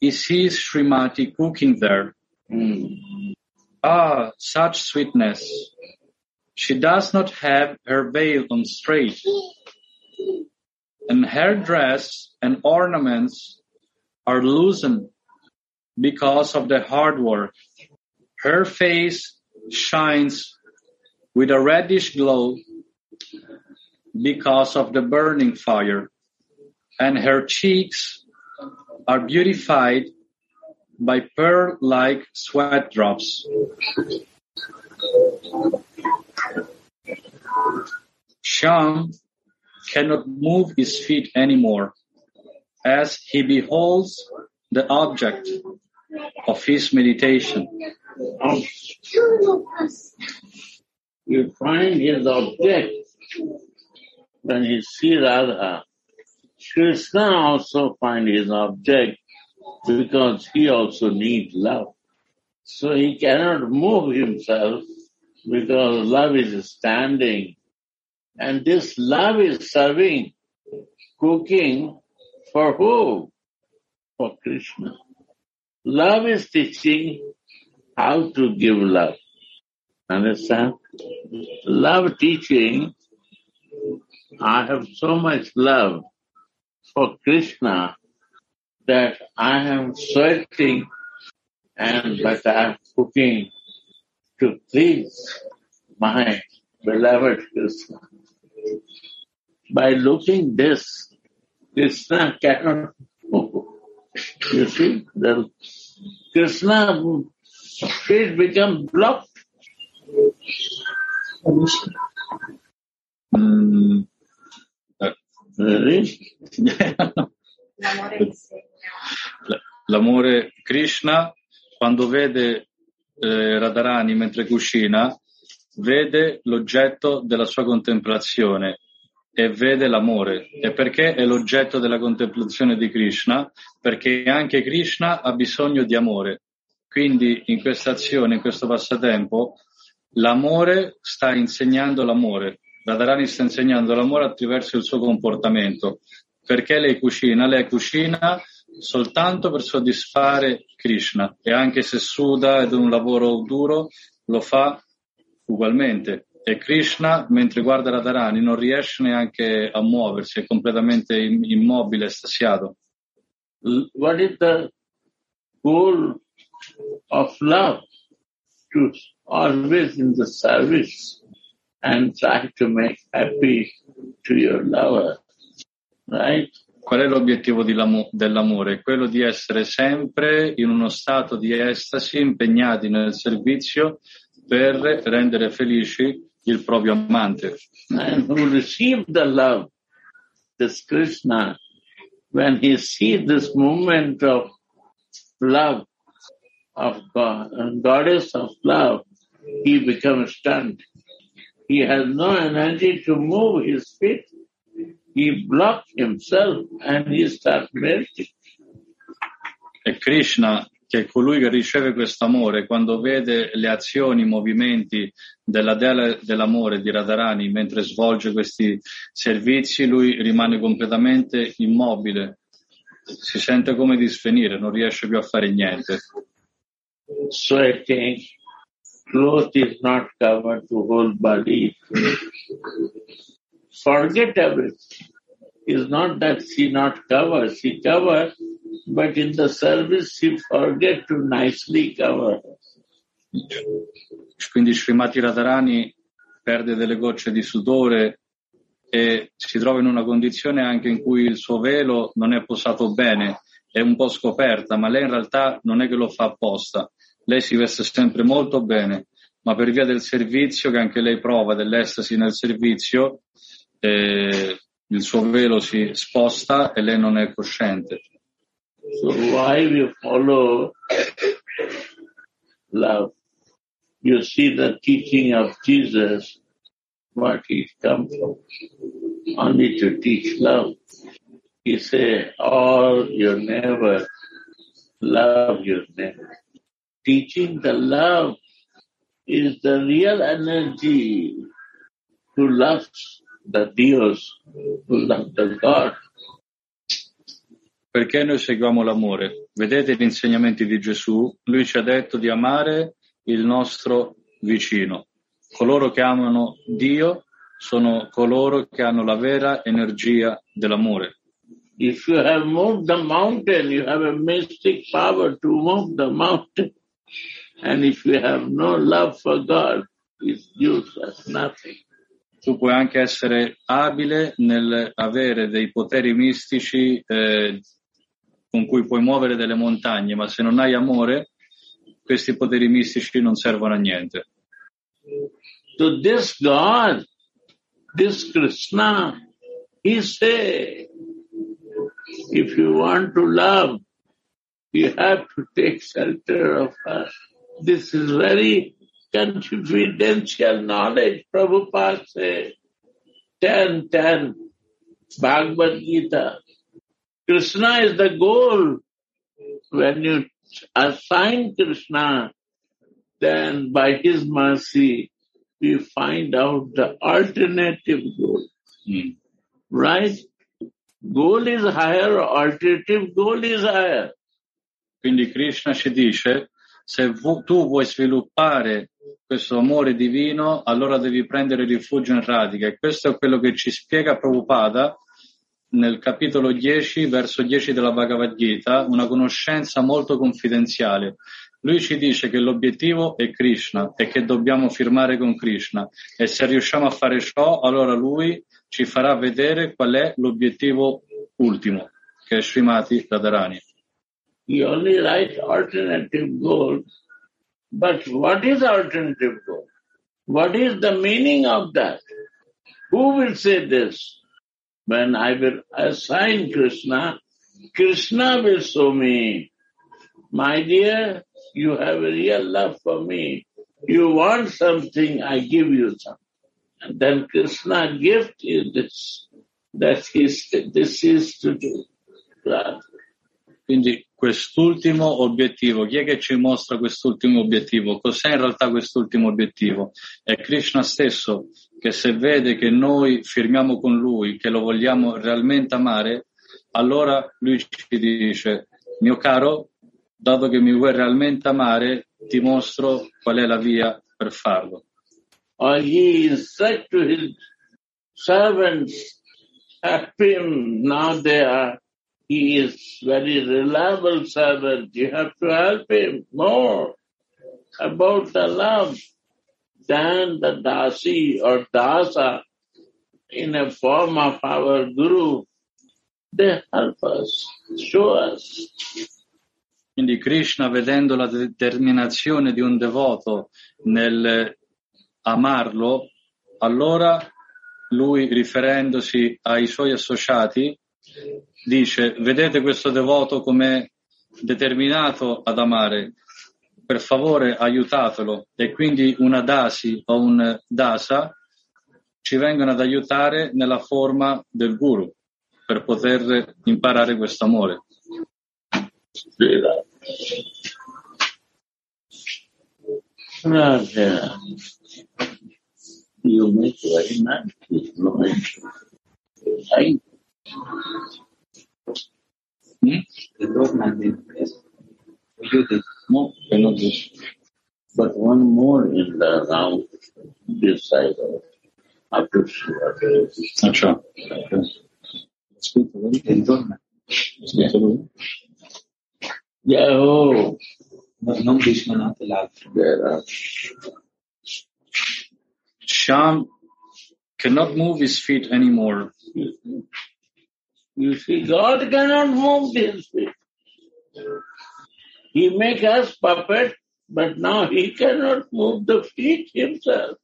he sees Srimati cooking there. Ah, such sweetness. She does not have her veil on straight, and her dress and ornaments are loosened because of the hard work. Her face shines with a reddish glow because of the burning fire, and her cheeks are beautified by pearl-like sweat drops. Shyam cannot move his feet anymore as he beholds the object of his meditation. You find his object when he sees Radha. Krishna also find his object because he also needs love. So he cannot move himself because love is standing. And this love is serving, cooking for who? For Krishna. Love is teaching how to give love. Understand? Love teaching, I have so much love for Krishna that I am sweating and but I am cooking to please my beloved Krishna. By looking this, Krishna cannot (laughs) move. You see, the Krishna feet become blocked. Mm? L'amore Krishna, quando vede eh, Radharani mentre cucina, vede l'oggetto della sua contemplazione e vede l'amore. E perché è l'oggetto della contemplazione di Krishna? Perché anche Krishna ha bisogno di amore. Quindi in questa azione, in questo passatempo, l'amore sta insegnando l'amore. Radharani sta insegnando l'amore attraverso il suo comportamento. Perché lei cucina? Lei cucina soltanto per soddisfare Krishna e anche se suda ed è un lavoro duro, lo fa ugualmente. E Krishna, mentre guarda Radharani, non riesce neanche a muoversi, è completamente immobile, estasiato. What is the goal of love? To always in the service and try to make happy to your lover. Right? Qual è l'obiettivo dell'amore? Quello di essere sempre in uno stato di estasi, impegnati nel servizio per rendere felici il proprio amante. And who received the love, this Krishna, when he sees this moment of love, of God, and goddess of love, he becomes stunned. He has no energy to move his feet. He blocks himself and he starts melting. Krishna, che colui che riceve questo amore, quando vede le azioni, i movimenti della dea dell'amore di Radharani mentre svolge questi servizi, lui rimane completamente immobile, si sente come di svenire, non riesce più a fare niente. Sweating, cloth is not covered to whole body. Forget everything. It's not that she not cover, she cover, but in the service she forget to nicely cover. Quindi Srimati Radharani perde delle gocce di sudore e si trova in una condizione anche in cui il suo velo non è posato bene, è un po' scoperta, ma lei in realtà non è che lo fa apposta. Lei si veste sempre molto bene, ma per via del servizio che anche lei prova, dell'estasi nel servizio, eh, il suo velo si sposta e lei non è cosciente. So why we follow love? You see the teaching of Jesus, what he come from, only to teach love. He say, all your neighbor, love your neighbor. Teaching the love is the real energy to love Dios, to love the God. Perché noi seguiamo l'amore? Vedete gli insegnamenti di Gesù? Lui ci ha detto di amare il nostro vicino. Coloro che amano Dio sono coloro che hanno la vera energia dell'amore. If you have moved the mountain, you have a mystic power to move the mountain. And if you have no love for God, it's useless, nothing. Tu puoi anche essere abile nel avere dei poteri mistici eh, con cui puoi muovere delle montagne, ma se non hai amore, questi poteri mistici non servono a niente. So this God, this Krishna, he say, if you want to love, you have to take shelter of us. This is very confidential knowledge. Prabhupada say, 10, 10, Bhagavad Gita. Krishna is the goal. When you assign Krishna, then by his mercy, we find out the alternative goal. Mm. Right? Goal is higher, alternative goal is higher. Quindi Krishna ci dice, se vu- tu vuoi sviluppare questo amore divino, allora devi prendere rifugio in Radhika. E questo è quello che ci spiega Prabhupada nel capitolo 10, verso 10 della Bhagavad Gita, una conoscenza molto confidenziale. Lui ci dice che l'obiettivo è Krishna e che dobbiamo firmare con Krishna e se riusciamo a fare ciò, allora lui ci farà vedere qual è l'obiettivo ultimo, che è Srimati Radharani. He only writes alternative goals, But what is alternative goal? What is the meaning of that? Who will say this? When I will assign Krishna, Krishna will show me, my dear, you have a real love for me. You want something, I give you something. And then Krishna gift is this, that is, this is to do. Radha. Quindi quest'ultimo obiettivo, chi è che ci mostra quest'ultimo obiettivo? Cos'è in realtà quest'ultimo obiettivo? È Krishna stesso che se vede che noi firmiamo con lui, che lo vogliamo realmente amare, allora lui ci dice, mio caro, dato che mi vuoi realmente amare, ti mostro qual è la via per farlo. Or he to his servants, him, now they are he is very reliable servant. You have to help him more about the love than the dasi or dasa in a form of our guru. They help us, show us. Quindi Krishna, vedendo la determinazione di un devoto nel amarlo, allora lui, riferendosi ai suoi associati, dice, vedete questo devoto come determinato ad amare, per favore aiutatelo. E quindi una dasi o un dasa ci vengono ad aiutare nella forma del guru per poter imparare questo amore. Raja, you make very nice diplomacy. Right? Hmm? You did. No, cannot do. But one more in the round this side of after Shiva. Accia. Scritto, vedi che ritorna. Scritto lui. Yeah, oh, No, non Vishwanatha l'altro. there are Sham cannot move his feet anymore. You see, God cannot move his feet. He make us puppet, but now he cannot move the feet himself.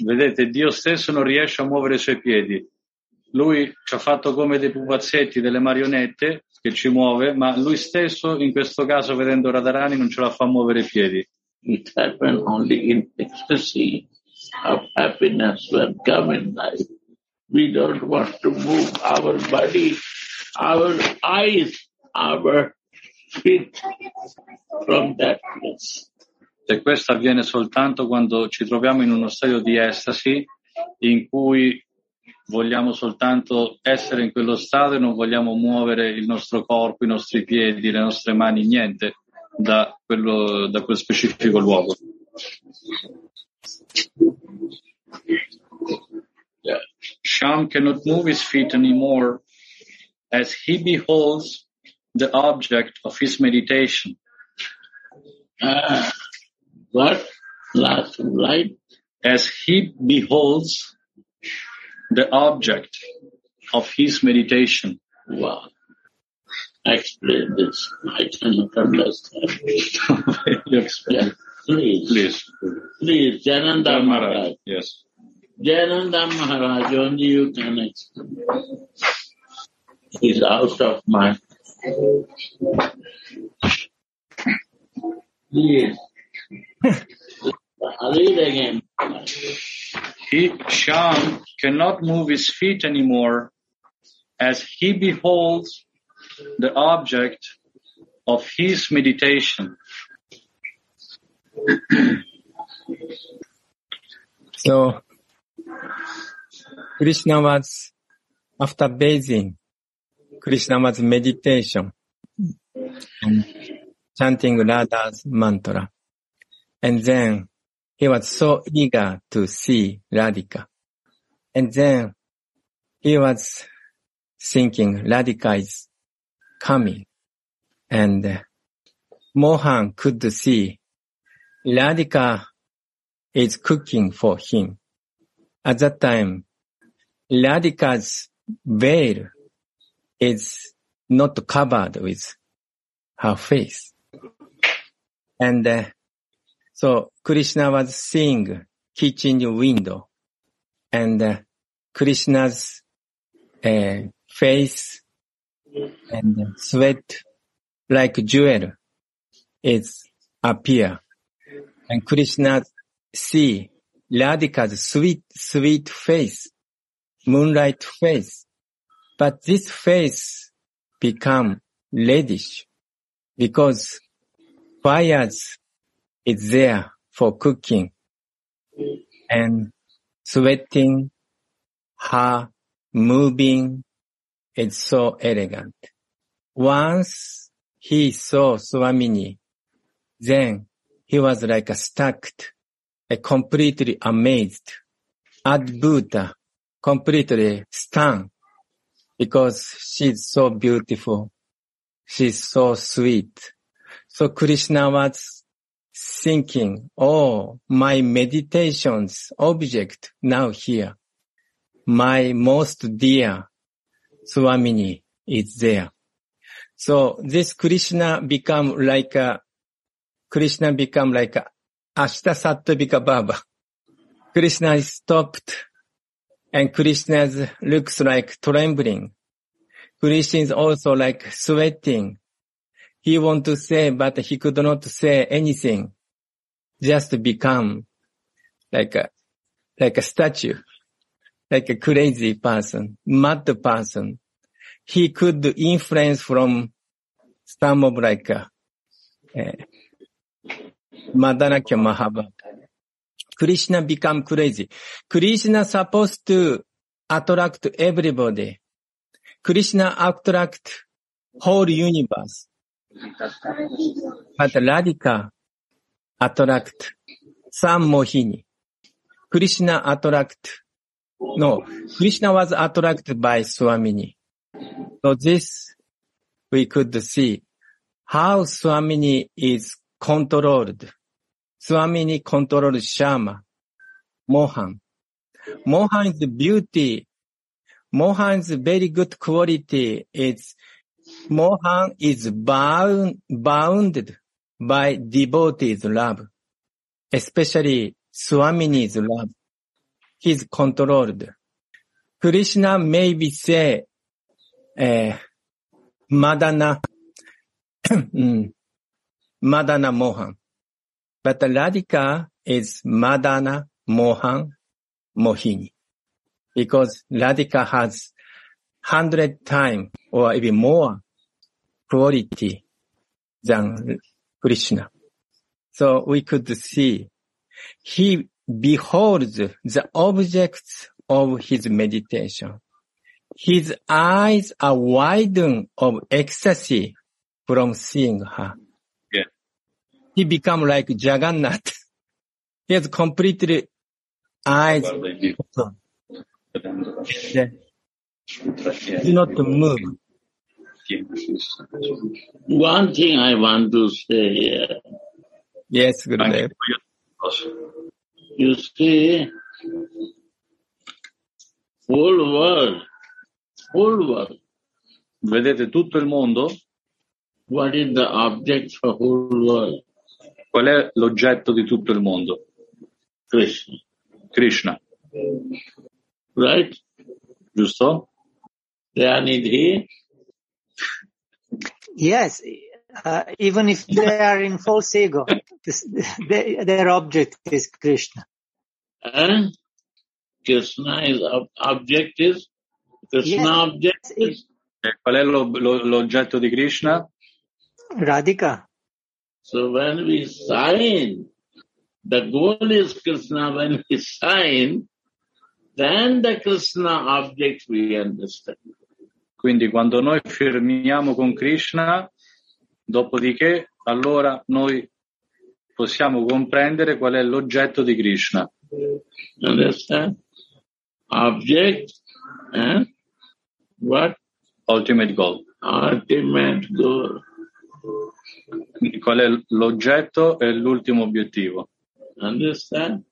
Vedete, Dio stesso non riesce a muovere i suoi piedi. Lui ci ha fatto come dei pupazzetti, delle marionette che ci muove, ma lui stesso, in questo caso, vedendo Radharani, non ce la fa muovere i piedi. It happen only in ecstasy of happiness when come in life. We don't want to move our body, our eyes, our feet from that place. E questo avviene soltanto quando ci troviamo in uno stadio di estasi in cui vogliamo soltanto essere in quello stato e non vogliamo muovere il nostro corpo, i nostri piedi, le nostre mani, niente da, quello, da quel specifico luogo. Yeah. Sham cannot move his feet anymore as he beholds the object of his meditation. Ah, what? Last line? As he beholds the object of his meditation. Wow. Explain this. I cannot understand. (laughs) you explain. Yeah. Please. Please. Please, Jananda Maharaj. Yes. Jananda Maharaj, only you can explain. He's out of mind. Please. Read again. He, Sham, cannot move his feet anymore as he beholds the object of his meditation. So, Krishna was, after bathing, Krishna was meditation, and chanting Radha's mantra. And then he was so eager to see Radhika. And then he was thinking Radhika is coming. And Mohan could see Radhika is cooking for him. At that time, Radhika's veil is not covered with her face. And uh, so Krishna was seeing kitchen window and uh, Krishna's uh, face and sweat like jewel is appear. And Krishna see Radhika's sweet, sweet face, moonlight face. But this face become reddish because fires is there for cooking and sweating, her moving is so elegant. Once he saw Swamini, then he was like stuck, a completely amazed, at Adbhuta, completely stunned, because she's so beautiful. She's so sweet. So Krishna was thinking, oh, my meditation's object now here. My most dear Swamini is there. So this Krishna become like a, Krishna become like a Ashtasattvika Baba. Krishna is stopped and Krishna looks like trembling. Krishna is also like sweating. He want to say, but he could not say anything. Just become like a, like a statue, like a crazy person, mad person. He could influence from some of like, uh, uh, Madanakya Mahabharata. Krishna become crazy. Krishna supposed to attract everybody. Krishna attract whole universe. But Radhika attract some Mohini. Krishna attract, no, Krishna was attracted by Swamini. So this we could see how Swamini is controlled. Swamini controlled Shama, Mohan. Mohan's beauty, Mohan's very good quality is Mohan is bound, bounded by devotees' love, especially Swamini's love. He's controlled. Krishna maybe say, uh, Madana, (clears throat) mm, Madana Mohan. But the Radhika is Madana Mohan Mohini. Because Radhika has hundred times or even more quality than Krishna. So we could see he beholds the objects of his meditation. His eyes are widened of ecstasy from seeing her. Yeah. He become like Jagannath. (laughs) He has completely eyes Guarda il video. open. Vedendo. Do not move. One thing I want to say here. Yes, Anche Gurudev. You see, whole world, whole world, Vedete tutto il mondo? what is the object for whole world? Qual è l'oggetto di tutto il mondo? Krishna, Krishna, right? giusto? Dayanidhi, Yes, uh, even if they are in false ego, this, they, their object is Krishna. and Krishna is ob- object is Krishna Yes. object is E qual è lo- lo- l'oggetto di Krishna? Radhika. So when we sign, the goal is Krishna. When we sign, then the Krishna object we understand. Quindi quando noi firmiamo con Krishna, dopodiché allora noi possiamo comprendere qual è l'oggetto di Krishna. Understand? Object and what Ultimate goal. ultimate goal. Qual è l'oggetto e l'ultimo obiettivo. Understand?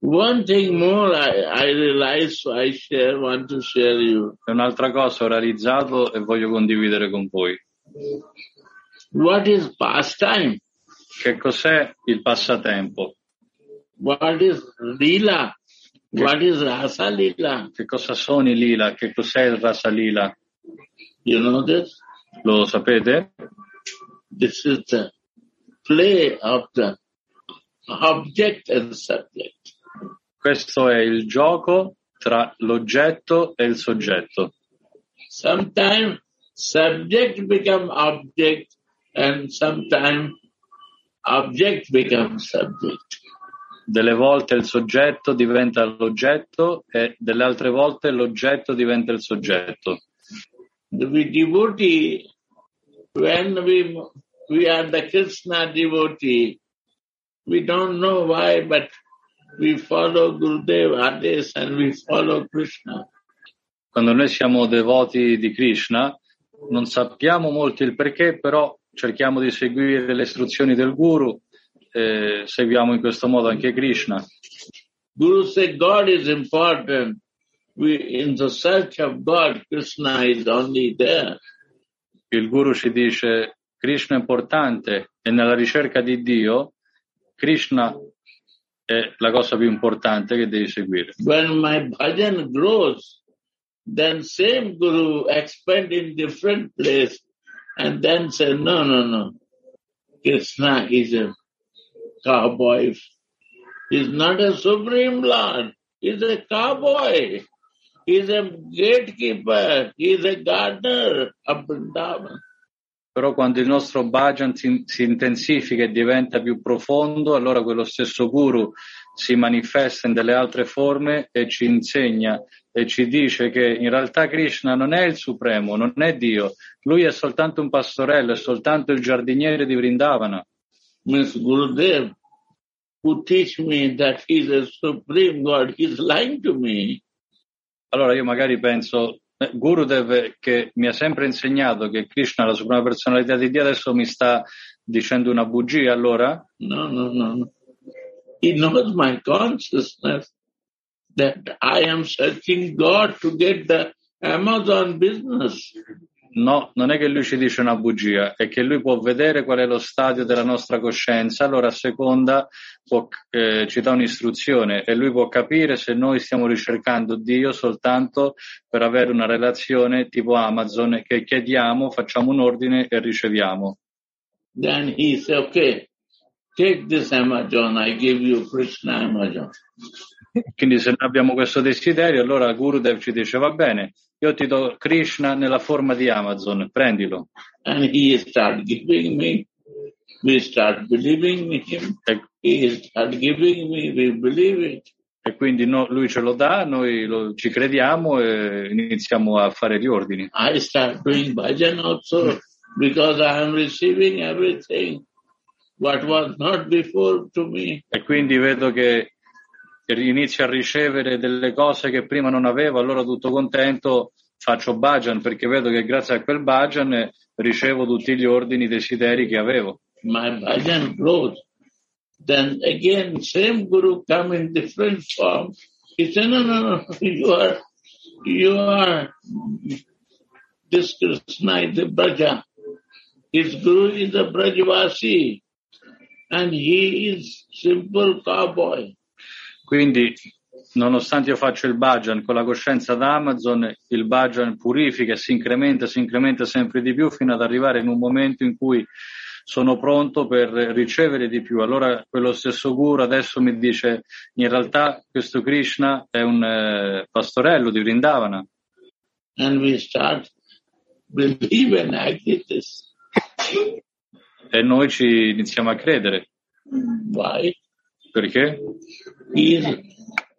One thing more I, I realize, I share, want to share you. Un'altra cosa ho realizzato e voglio condividere con voi. What is pastime? Che cos'è il passatempo? What is lila? What is rasa lila? Che cosa sono i lila? Che cos'è il rasa lila? You know this? Lo sapete? This is the play of the object and subject. Questo è il gioco tra l'oggetto e il soggetto. Sometimes subject become object and sometimes object becomes subject. Delle volte il soggetto diventa l'oggetto e delle altre volte l'oggetto diventa il soggetto. We devotee, when we, we are the Krishna devotee, we don't know why, but we follow Gurudev Ades and we follow Krishna. Quando noi siamo devoti di Krishna, non sappiamo molto il perché, però cerchiamo di seguire le istruzioni del Guru e seguiamo in questo modo anche Krishna. Guru said God is important. We, in the search of God, Krishna is only there. Il Guru ci dice Krishna è importante e nella ricerca di Dio Krishna è la cosa più importante che devi seguire. When my bhajan grows, then same Guru expand in different place and then say, no, no, no. Krishna is a cowboy. He's not a supreme lord. He's a cowboy. He's a gatekeeper. He's a gardener of Vrindavan. Però quando il nostro bhajan si, si intensifica e diventa più profondo, allora quello stesso guru si manifesta in delle altre forme e ci insegna e ci dice che in realtà Krishna non è il supremo, non è Dio, lui è soltanto un pastorello, è soltanto il giardiniere di Vrindavana. Means Gurudev, who teach me that he is a supreme God, he is lying to me. Allora io magari penso, Gurudev che mi ha sempre insegnato che Krishna è la suprema personalità di Dio, adesso mi sta dicendo una bugia allora? No, no, no. He knows my consciousness that I am searching God to get the Amazon business. No, non è che lui ci dice una bugia, è che lui può vedere qual è lo stadio della nostra coscienza, allora a seconda può, eh, ci dà un'istruzione e lui può capire se noi stiamo ricercando Dio soltanto per avere una relazione tipo Amazon che chiediamo, facciamo un ordine e riceviamo. Then he said, okay, take this Amazon, I give you Krishna Amazon. Quindi se noi abbiamo questo desiderio, allora Gurudev ci dice va bene, io ti do Krishna nella forma di Amazon, prendilo. And he start giving me, we start believing in him, E, he start giving me, we believe it. e quindi no- lui ce lo dà, noi lo- ci crediamo e iniziamo a fare gli ordini. I start doing bhajan also because I am receiving everything what was not before to me. E quindi vedo che inizio a ricevere delle cose che prima non avevo, allora tutto contento faccio bhajan perché vedo che grazie a quel bhajan ricevo tutti gli ordini, desideri che avevo. My bhajan grows. Then again, same guru come in different form. He said, no, no, no, you are, you are this Krishna is the Braja. His guru is a Brajvasi. And he is simple cowboy. Quindi, nonostante io faccio il bhajan con la coscienza d'Amazon, il bhajan purifica e si incrementa, si incrementa sempre di più fino ad arrivare in un momento in cui sono pronto per ricevere di più. Allora quello stesso guru adesso mi dice in realtà questo Krishna è un eh, pastorello di Vrindavana e noi ci iniziamo a credere. Why? Perché? He is,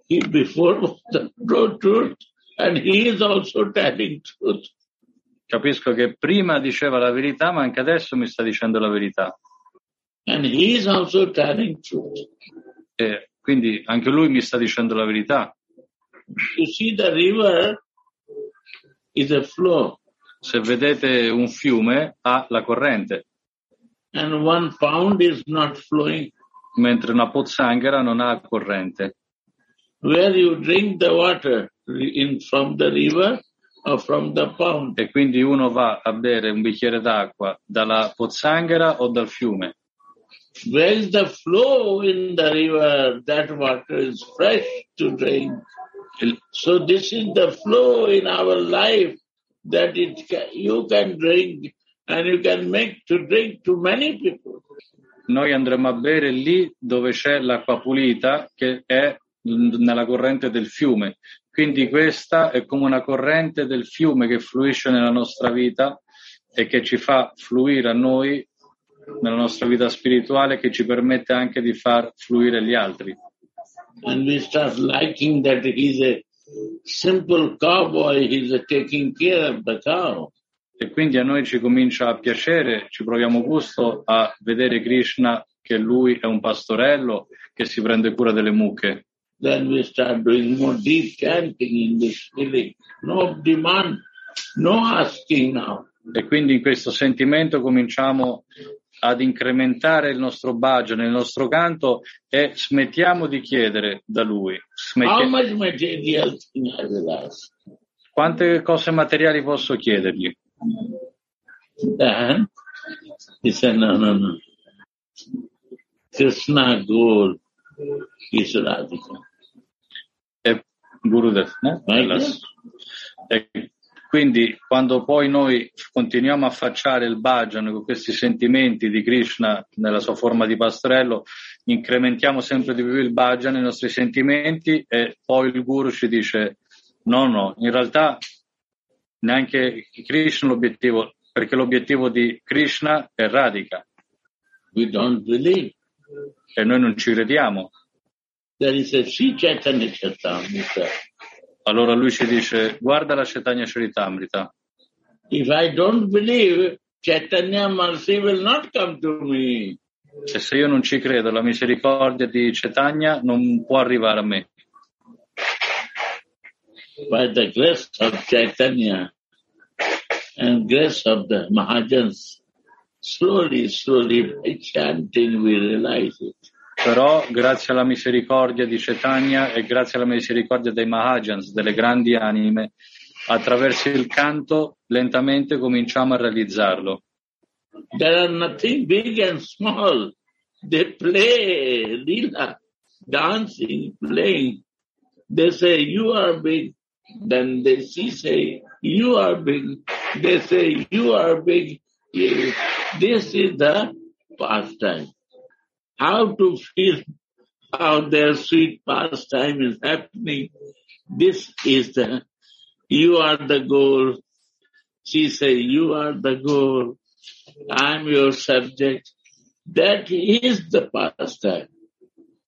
he before was the true truth and he is also telling truth. Capisco che prima diceva la verità, ma anche adesso mi sta dicendo la verità. And he is also telling truth. E quindi anche lui mi sta dicendo la verità. You see the river is a flow Se vedete un fiume ha la corrente, and one pound is not flowing. Mentre una pozzanghera non ha corrente. Where you drink the water in from the river or from the pound. E quindi uno va a bere un bicchiere d'acqua dalla pozzanghera o dal fiume. Where is the flow in the river? That water is fresh to drink. So this is the flow in our life that it you can drink and you can make to drink to many people. Noi andremo a bere lì dove c'è l'acqua pulita che è nella corrente del fiume. Quindi questa è come una corrente del fiume che fluisce nella nostra vita e che ci fa fluire a noi nella nostra vita spirituale che ci permette anche di far fluire gli altri. And we start liking that he's a simple cowboy, he's taking care of the cow. E quindi a noi ci comincia a piacere, ci proviamo gusto a vedere Krishna che lui è un pastorello che si prende cura delle mucche. Then we start doing more deep chanting in this feeling. No demand, no asking now. E quindi in questo sentimento cominciamo ad incrementare il nostro bhajan, il nostro canto e smettiamo di chiedere da lui. How Smetti- much material thing I will ask? Quante cose materiali posso chiedergli? Then he said, no, no, no. Krishna Gaur is Radhika. E Gurudev, no? E quindi quando poi noi continuiamo a facciare il bhajan con questi sentimenti di Krishna nella sua forma di pastorello, incrementiamo sempre di più il bhajan, i nostri sentimenti e poi il guru ci dice no, no, in realtà neanche Krishna l'obiettivo, perché l'obiettivo di Krishna è Radhika We don't believe. e noi non ci crediamo. There is a Sri Chaitanya Charitamrita. Allora lui ci dice, guarda la Chaitanya Charitamrita. If I don't believe, Chaitanya mercy will not come to me. E se io non ci credo, la misericordia di Chaitanya non può arrivare a me. By the grace of Chaitanya and grace of the Mahajans, slowly, slowly by chanting we realize it. Però grazie alla misericordia di Chaitanya e grazie alla misericordia dei Mahajans, delle grandi anime, attraverso il canto lentamente cominciamo a realizzarlo. There are nothing big and small. They play lila, dancing, playing. They say, you are big. Then they see say, you are big. They say, you are big. This is the pastime. How to feel how their sweet pastime is happening. This is the, you are the goal. She say, you are the goal. I'm your subject. That is the pastime.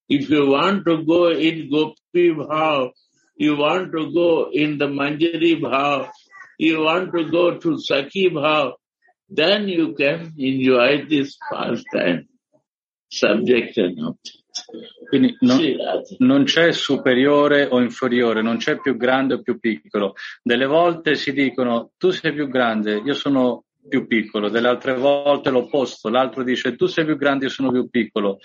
If you want to go in Gopi Bhav, you want to go in the Manjari Bhav, you want to go to Saki Bhav, then you can enjoy this pastime. Subject and object. Quindi non, non c'è superiore o inferiore, non c'è più grande o più piccolo. Delle volte si dicono tu sei più grande, io sono più piccolo, delle altre volte l'opposto, l'altro dice tu sei più grande, io sono più piccolo.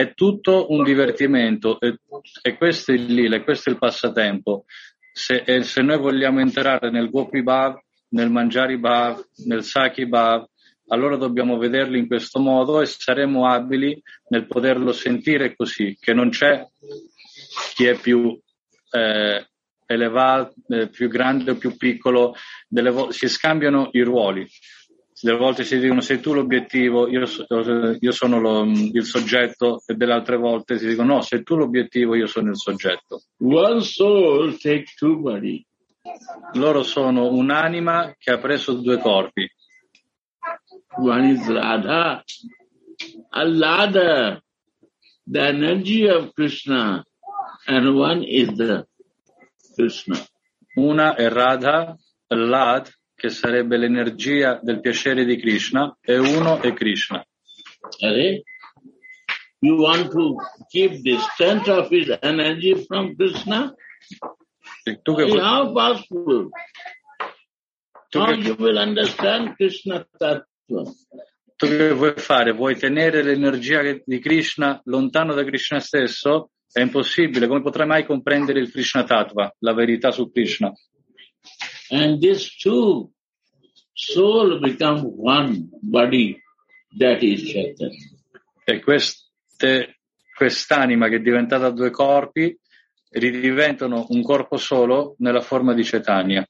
È tutto un divertimento e, e questo è il lila, e questo è il passatempo. Se, se noi vogliamo entrare nel Gopi Bhav, nel Manjari Bhav, nel Saki Bhav, allora dobbiamo vederlo in questo modo e saremo abili nel poterlo sentire così, che non c'è chi è più eh, elevato, eh, più grande o più piccolo, vo- si scambiano i ruoli. Delle volte si dicono sei tu l'obiettivo, io, io sono lo- il soggetto e delle altre volte si dicono no, sei tu l'obiettivo, io sono il soggetto. One soul takes two bodies. Loro sono un'anima che ha preso due corpi. One is Radha. Allada, the energy of Krishna, and one is the Krishna. Una è Radha, Lad, che sarebbe l'energia del piacere di Krishna, e uno è Krishna. Are? You want to keep distance of his energy from Krishna? Tu che, vuoi, How possible? tu How che- you will understand Krishna Tattva? tu che vuoi fare? Vuoi tenere l'energia di Krishna lontano da Krishna stesso? È impossibile, come potrai mai comprendere il Krishna Tattva, la verità su Krishna? And these two soul become one body, that is Chaitanya. E queste, quest'anima che è diventata due corpi ridiventano un corpo solo nella forma di Radhe.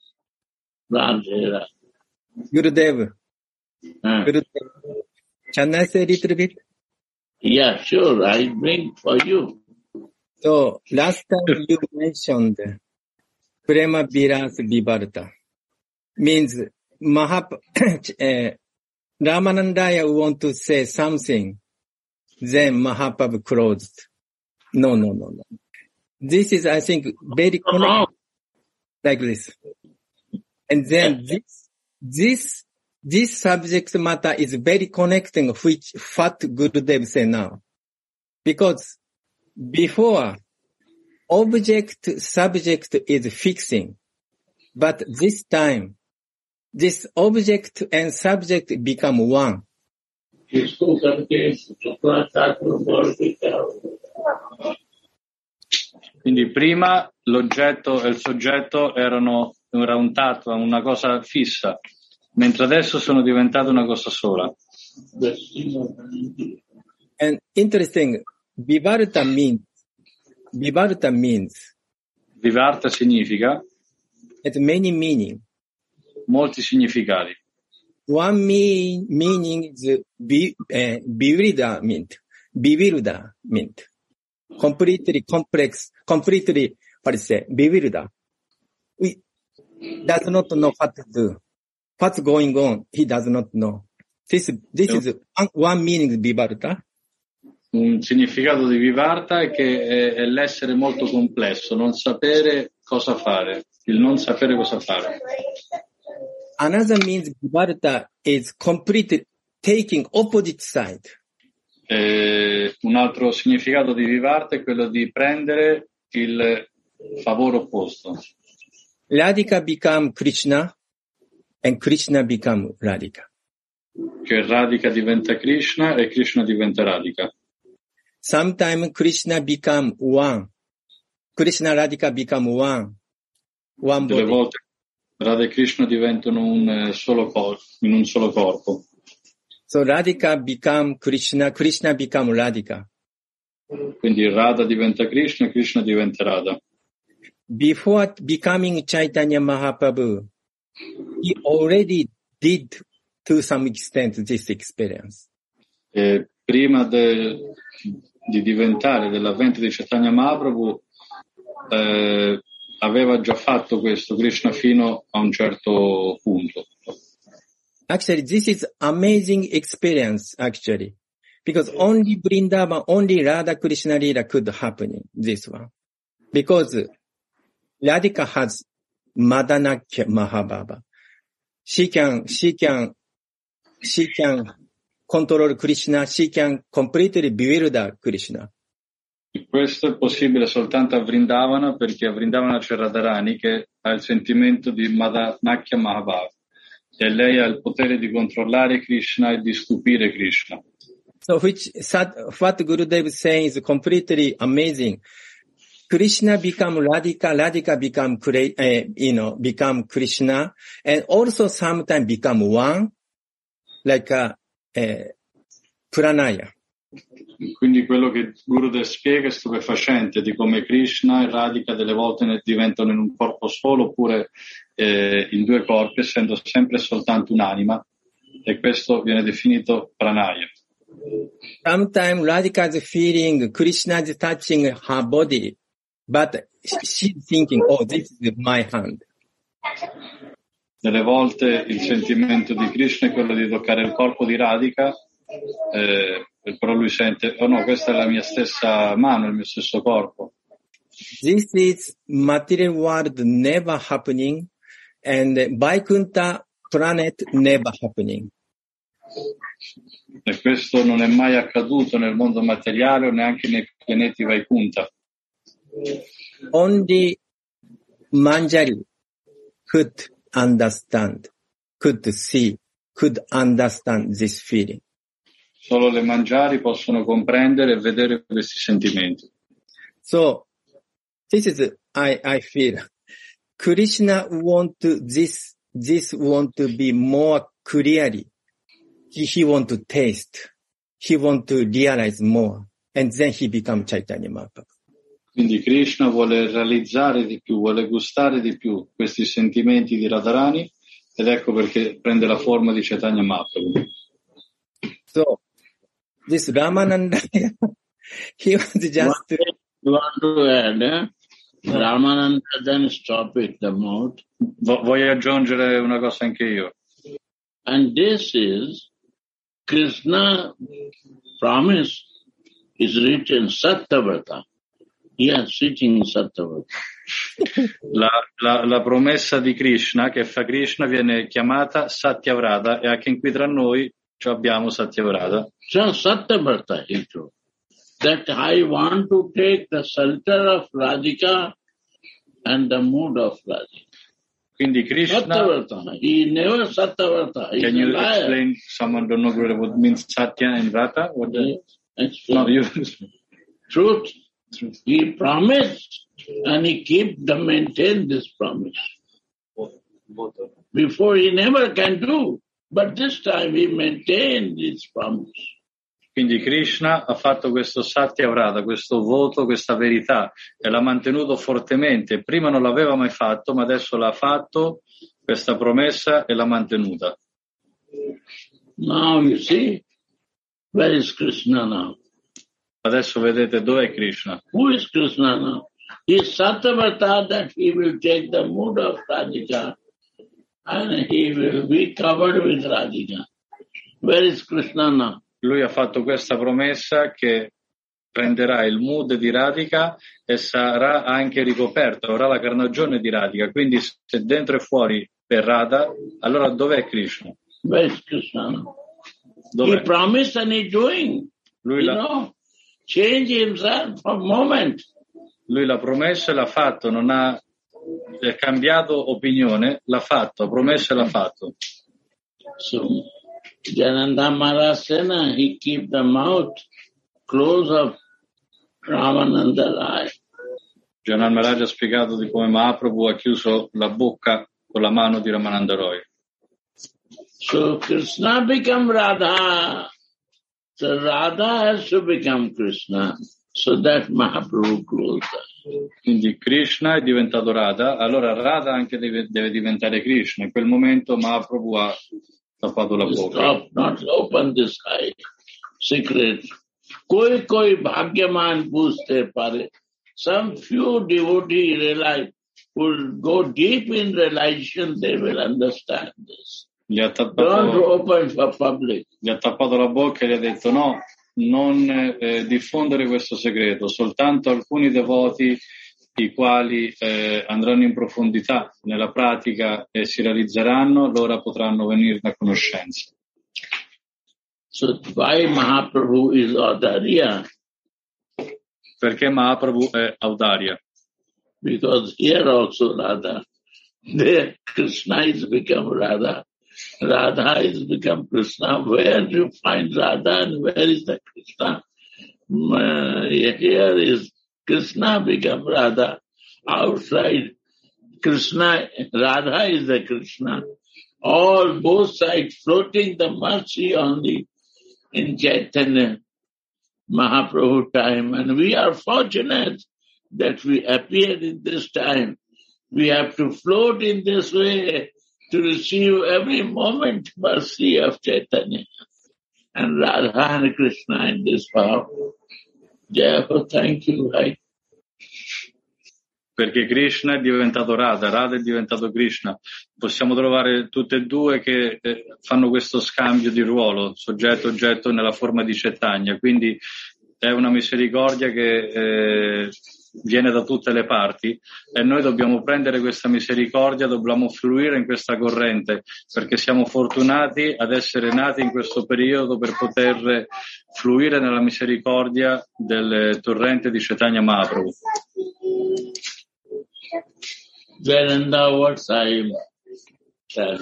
Gurudev, Ah. Gurudev. Can I say a little bit? Yeah, sure, I bring for you. So last time you mentioned Prema Vilas Vivarta means Mahap uh, (coughs) Ramanandaya want to say something, then Mahaprabhu closed. No, no, no, no. This is, I think, very connected like this. And then this, this, this subject matter is very connecting which Fat Gurudev say now. Because before object subject is fixing. But this time, this object and subject become one. Quindi prima l'oggetto e il soggetto erano un tatua, una cosa fissa, mentre adesso sono diventate una cosa sola. And interesting, Vivarta means Vivarta means, Vivarta significa has many meaning. molti significati. One mean, meaning is be, uh, bewilderment, bewilderment. Completely complex, completely, what to say, bewilder. We does not know what to do. what's going on, he does not know. This, this is one, one meaning Vivarta. Un significato di Vivarta è che è, è l'essere molto complesso, non sapere cosa fare, il non sapere cosa fare. Another means Vivarta is complete taking opposite side. Eh, un altro significato di Vivarta è quello di prendere il favore opposto. Radhika become Krishna and Krishna become Radhika. Che Radhika diventa Krishna e Krishna diventa Radhika. Sometimes Krishna become one. Krishna Radhika become one. One Delle body. volte Radha e Krishna diventano un eh, solo corpo, in un solo corpo. So Radhika become Krishna, Krishna become Radhika. Quindi Radha diventa Krishna Krishna diventa Radha. Before becoming Chaitanya Mahaprabhu, he already did to some extent this experience. E prima de- di diventare dell'avvento di Chaitanya Mahaprabhu eh, aveva già fatto questo Krishna fino a un certo punto. Actually, this is amazing experience, actually. Because only Vrindavan, only Radha Krishna Lila could happen in this one. Because Radhika has Madanakya Mahababa. She can, she can, she can control Krishna, she can completely bewilder Krishna. Questo è possibile soltanto a Vrindavana perché a Vrindavana c'è Radharani che ha il sentimento di Madanakya Mahabhava e lei ha il potere di controllare Krishna e di stupire Krishna. So which, what Gurudev is saying is completely amazing. Krishna become Radhika, Radhika become, eh, you know, become Krishna, and also sometimes become one, like a, eh, Pranaya. Quindi quello che Gurudev spiega è stupefacente di come Krishna e Radhika delle volte ne diventano in un corpo solo oppure eh, in due corpi essendo sempre soltanto un'anima e questo viene definito pranaya. Sometimes Radhika is feeling Krishna is touching her body, but she's thinking, oh, this is my hand. Delle volte il sentimento di Krishna è quello di toccare il corpo di Radhika, eh, però lui sente, oh no, questa è la mia stessa mano, il mio stesso corpo. This is material world never happening and Vaikuntha planet never happening. E questo non è mai accaduto nel mondo materiale o neanche nei pianeti Vaikunta. Only Manjari could understand, could see, could understand this feeling. Solo le mangiari possono comprendere e vedere questi sentimenti. So this is, I, I feel Krishna want to, this, this want to be more clearly. He, he want to taste. He want to realize more. And then he become Chaitanya Mahaprabhu. Quindi Krishna vuole realizzare di più, vuole gustare di più questi sentimenti di Radharani ed ecco perché prende la forma di Chaitanya Mahaprabhu. So this Ramananda, (laughs) he was just, You want to add, eh? Ramananda then stop it, the mouth. Vo- voglio aggiungere una cosa anche io. And this is Krishna promise is written Sattvavrata. Is sitting. La, la- la promessa di Krishna, che fa Krishna, viene chiamata Satyavrata e anche qui tra noi ci abbiamo Satyavrata. So Sattvavrata he told that I want to take the shelter of Radhika and the mood of Radhika. Quindi Krishna, Sattvavrata. He never Sattvavrata. He's can you explain, someone don't know what means Satya and Vrata? What the, no, you, (laughs) Truth. He promised and he keep the maintain this promise. Before he never can do, but this time he maintained his promise. Quindi Krishna ha fatto questo Satyavrata, questo voto, questa verità e l'ha mantenuto fortemente. Prima non l'aveva mai fatto, ma adesso l'ha fatto, questa promessa e l'ha mantenuta. Now you see, where is Krishna now? Adesso vedete dov'è Krishna. Who is Krishna now? He is that he will take the mood of Radhika and he will be covered with Radhika. Where is Krishna now? Lui ha fatto questa promessa che prenderà il mood di Radhika e sarà anche ricoperto, avrà la carnagione di Radhika. Quindi se dentro e fuori è Radha, allora dov'è Krishna? Where is Krishna? Dov'è? He promised and he's doing. Lui You l'ha, know, change himself for a moment. lui l'ha promesso e l'ha fatto, non ha cambiato opinione, l'ha fatto, ha promesso e l'ha fatto. So, Jananda Maharaj Sena, he keep the mouth close of Ramananda Rai. Janan Maharaj ha spiegato di come Mahaprabhu ha chiuso la bocca con la mano di Ramananda Roy. So Krishna become Radha. So Radha has to become Krishna. So that Mahaprabhu closed Quindi Krishna è diventato Radha, allora Radha anche deve, deve diventare Krishna. In quel momento Mahaprabhu ha tappato la bocca. Stop, not open this eye. Secret. Koi koi bhagyaman puste pare. Some few devotees realize, will go deep in realization, they will understand this. Don't open for public. Gli ha tappato la bocca e gli ha detto no, non eh, diffondere questo segreto, soltanto alcuni devoti i quali eh, andranno in profondità nella pratica e si realizzeranno, allora potranno venirne a conoscenza. so why mahaprabhu is Adarya? Perché Mahaprabhu è Audaria? because here also radha there krishna is become radha radha is become krishna. Where do you find radha and where is the krishna? Mm, uh, here is krishna become radha. Outside krishna radha is the krishna. All both sides floating the mercy on the in chaitanya Mahaprabhu time. And we are fortunate that we appeared in this time. We have to float in this way to receive every moment mercy of Chaitanya and Radha and Krishna in this. Jai Ho, thank you. I perché Krishna è diventato Radha, Radha è diventato Krishna. Possiamo trovare tutte e due che eh, fanno questo scambio di ruolo, soggetto-oggetto nella forma di Chaitanya, quindi è una misericordia che eh, viene da tutte le parti e noi dobbiamo prendere questa misericordia, dobbiamo fluire in questa corrente perché siamo fortunati ad essere nati in questo periodo per poter fluire nella misericordia del torrente di Chaitanya Mahaprabhu. Veranda, what I tell.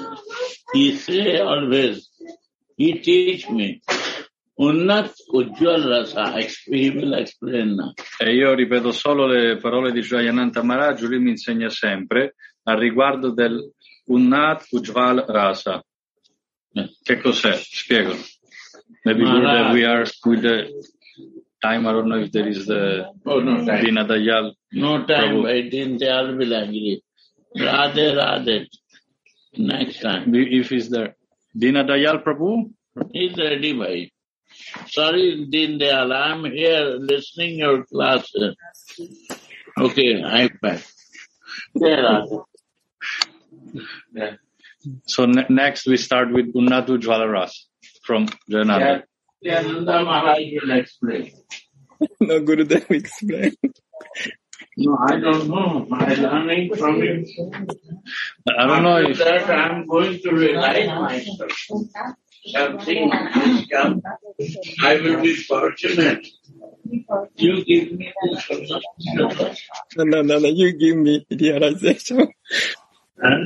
He say always, he teach me. Unnat Ujjwal Rasa, he will explain now. E io ripeto solo le parole di Jayananta Maharaj, lui mi insegna sempre al riguardo del Unnat Ujjval Rasa. Che cos'è? Spiego. Maybe Maharaj. we are with the time, I don't know if there is the Oh, no time. Dina Dayal. No time, Prabhu. by Din Dayal will agree. Radhe Radhe. Next time. If he's there. Dina Dayal Prabhu? He's ready, bhai. Sorry, Din Dayal, I'm here listening your class. Okay, I'm back. Jai Yeah. So ne- next we start with Unnat Ujjval Rasa from Jayananta. Yeah, Nanda Maharaj will explain. No, Gurudev explain. No, I don't know. I'm learning from you. I don't know After if that, I'm going to realize myself. Something will come. I will be fortunate. You give me this. No, no, no, no, you give me realization. I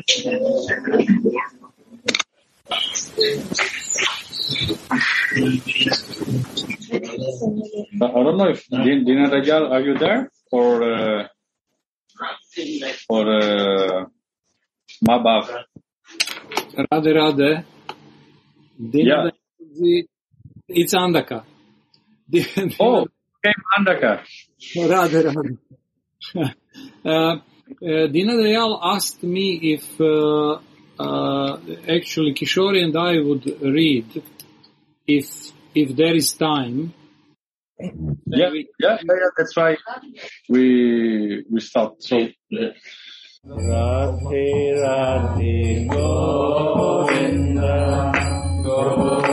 don't know if Din- Dina Dayal, are you there? Or uh, or uh, Mabach? Radhe Radhe. Yeah. Dinadayaji, it's Andaka. (laughs) Din- Oh, okay, Mandaka. Radhe Radhe. (laughs) uh, uh, Dinadayal asked me if uh, uh, actually Kishori and I would read if if there is time. Yeah, yeah, yeah, yeah, that's right. We we stopped. So Radhe Radhe Govinda Oh.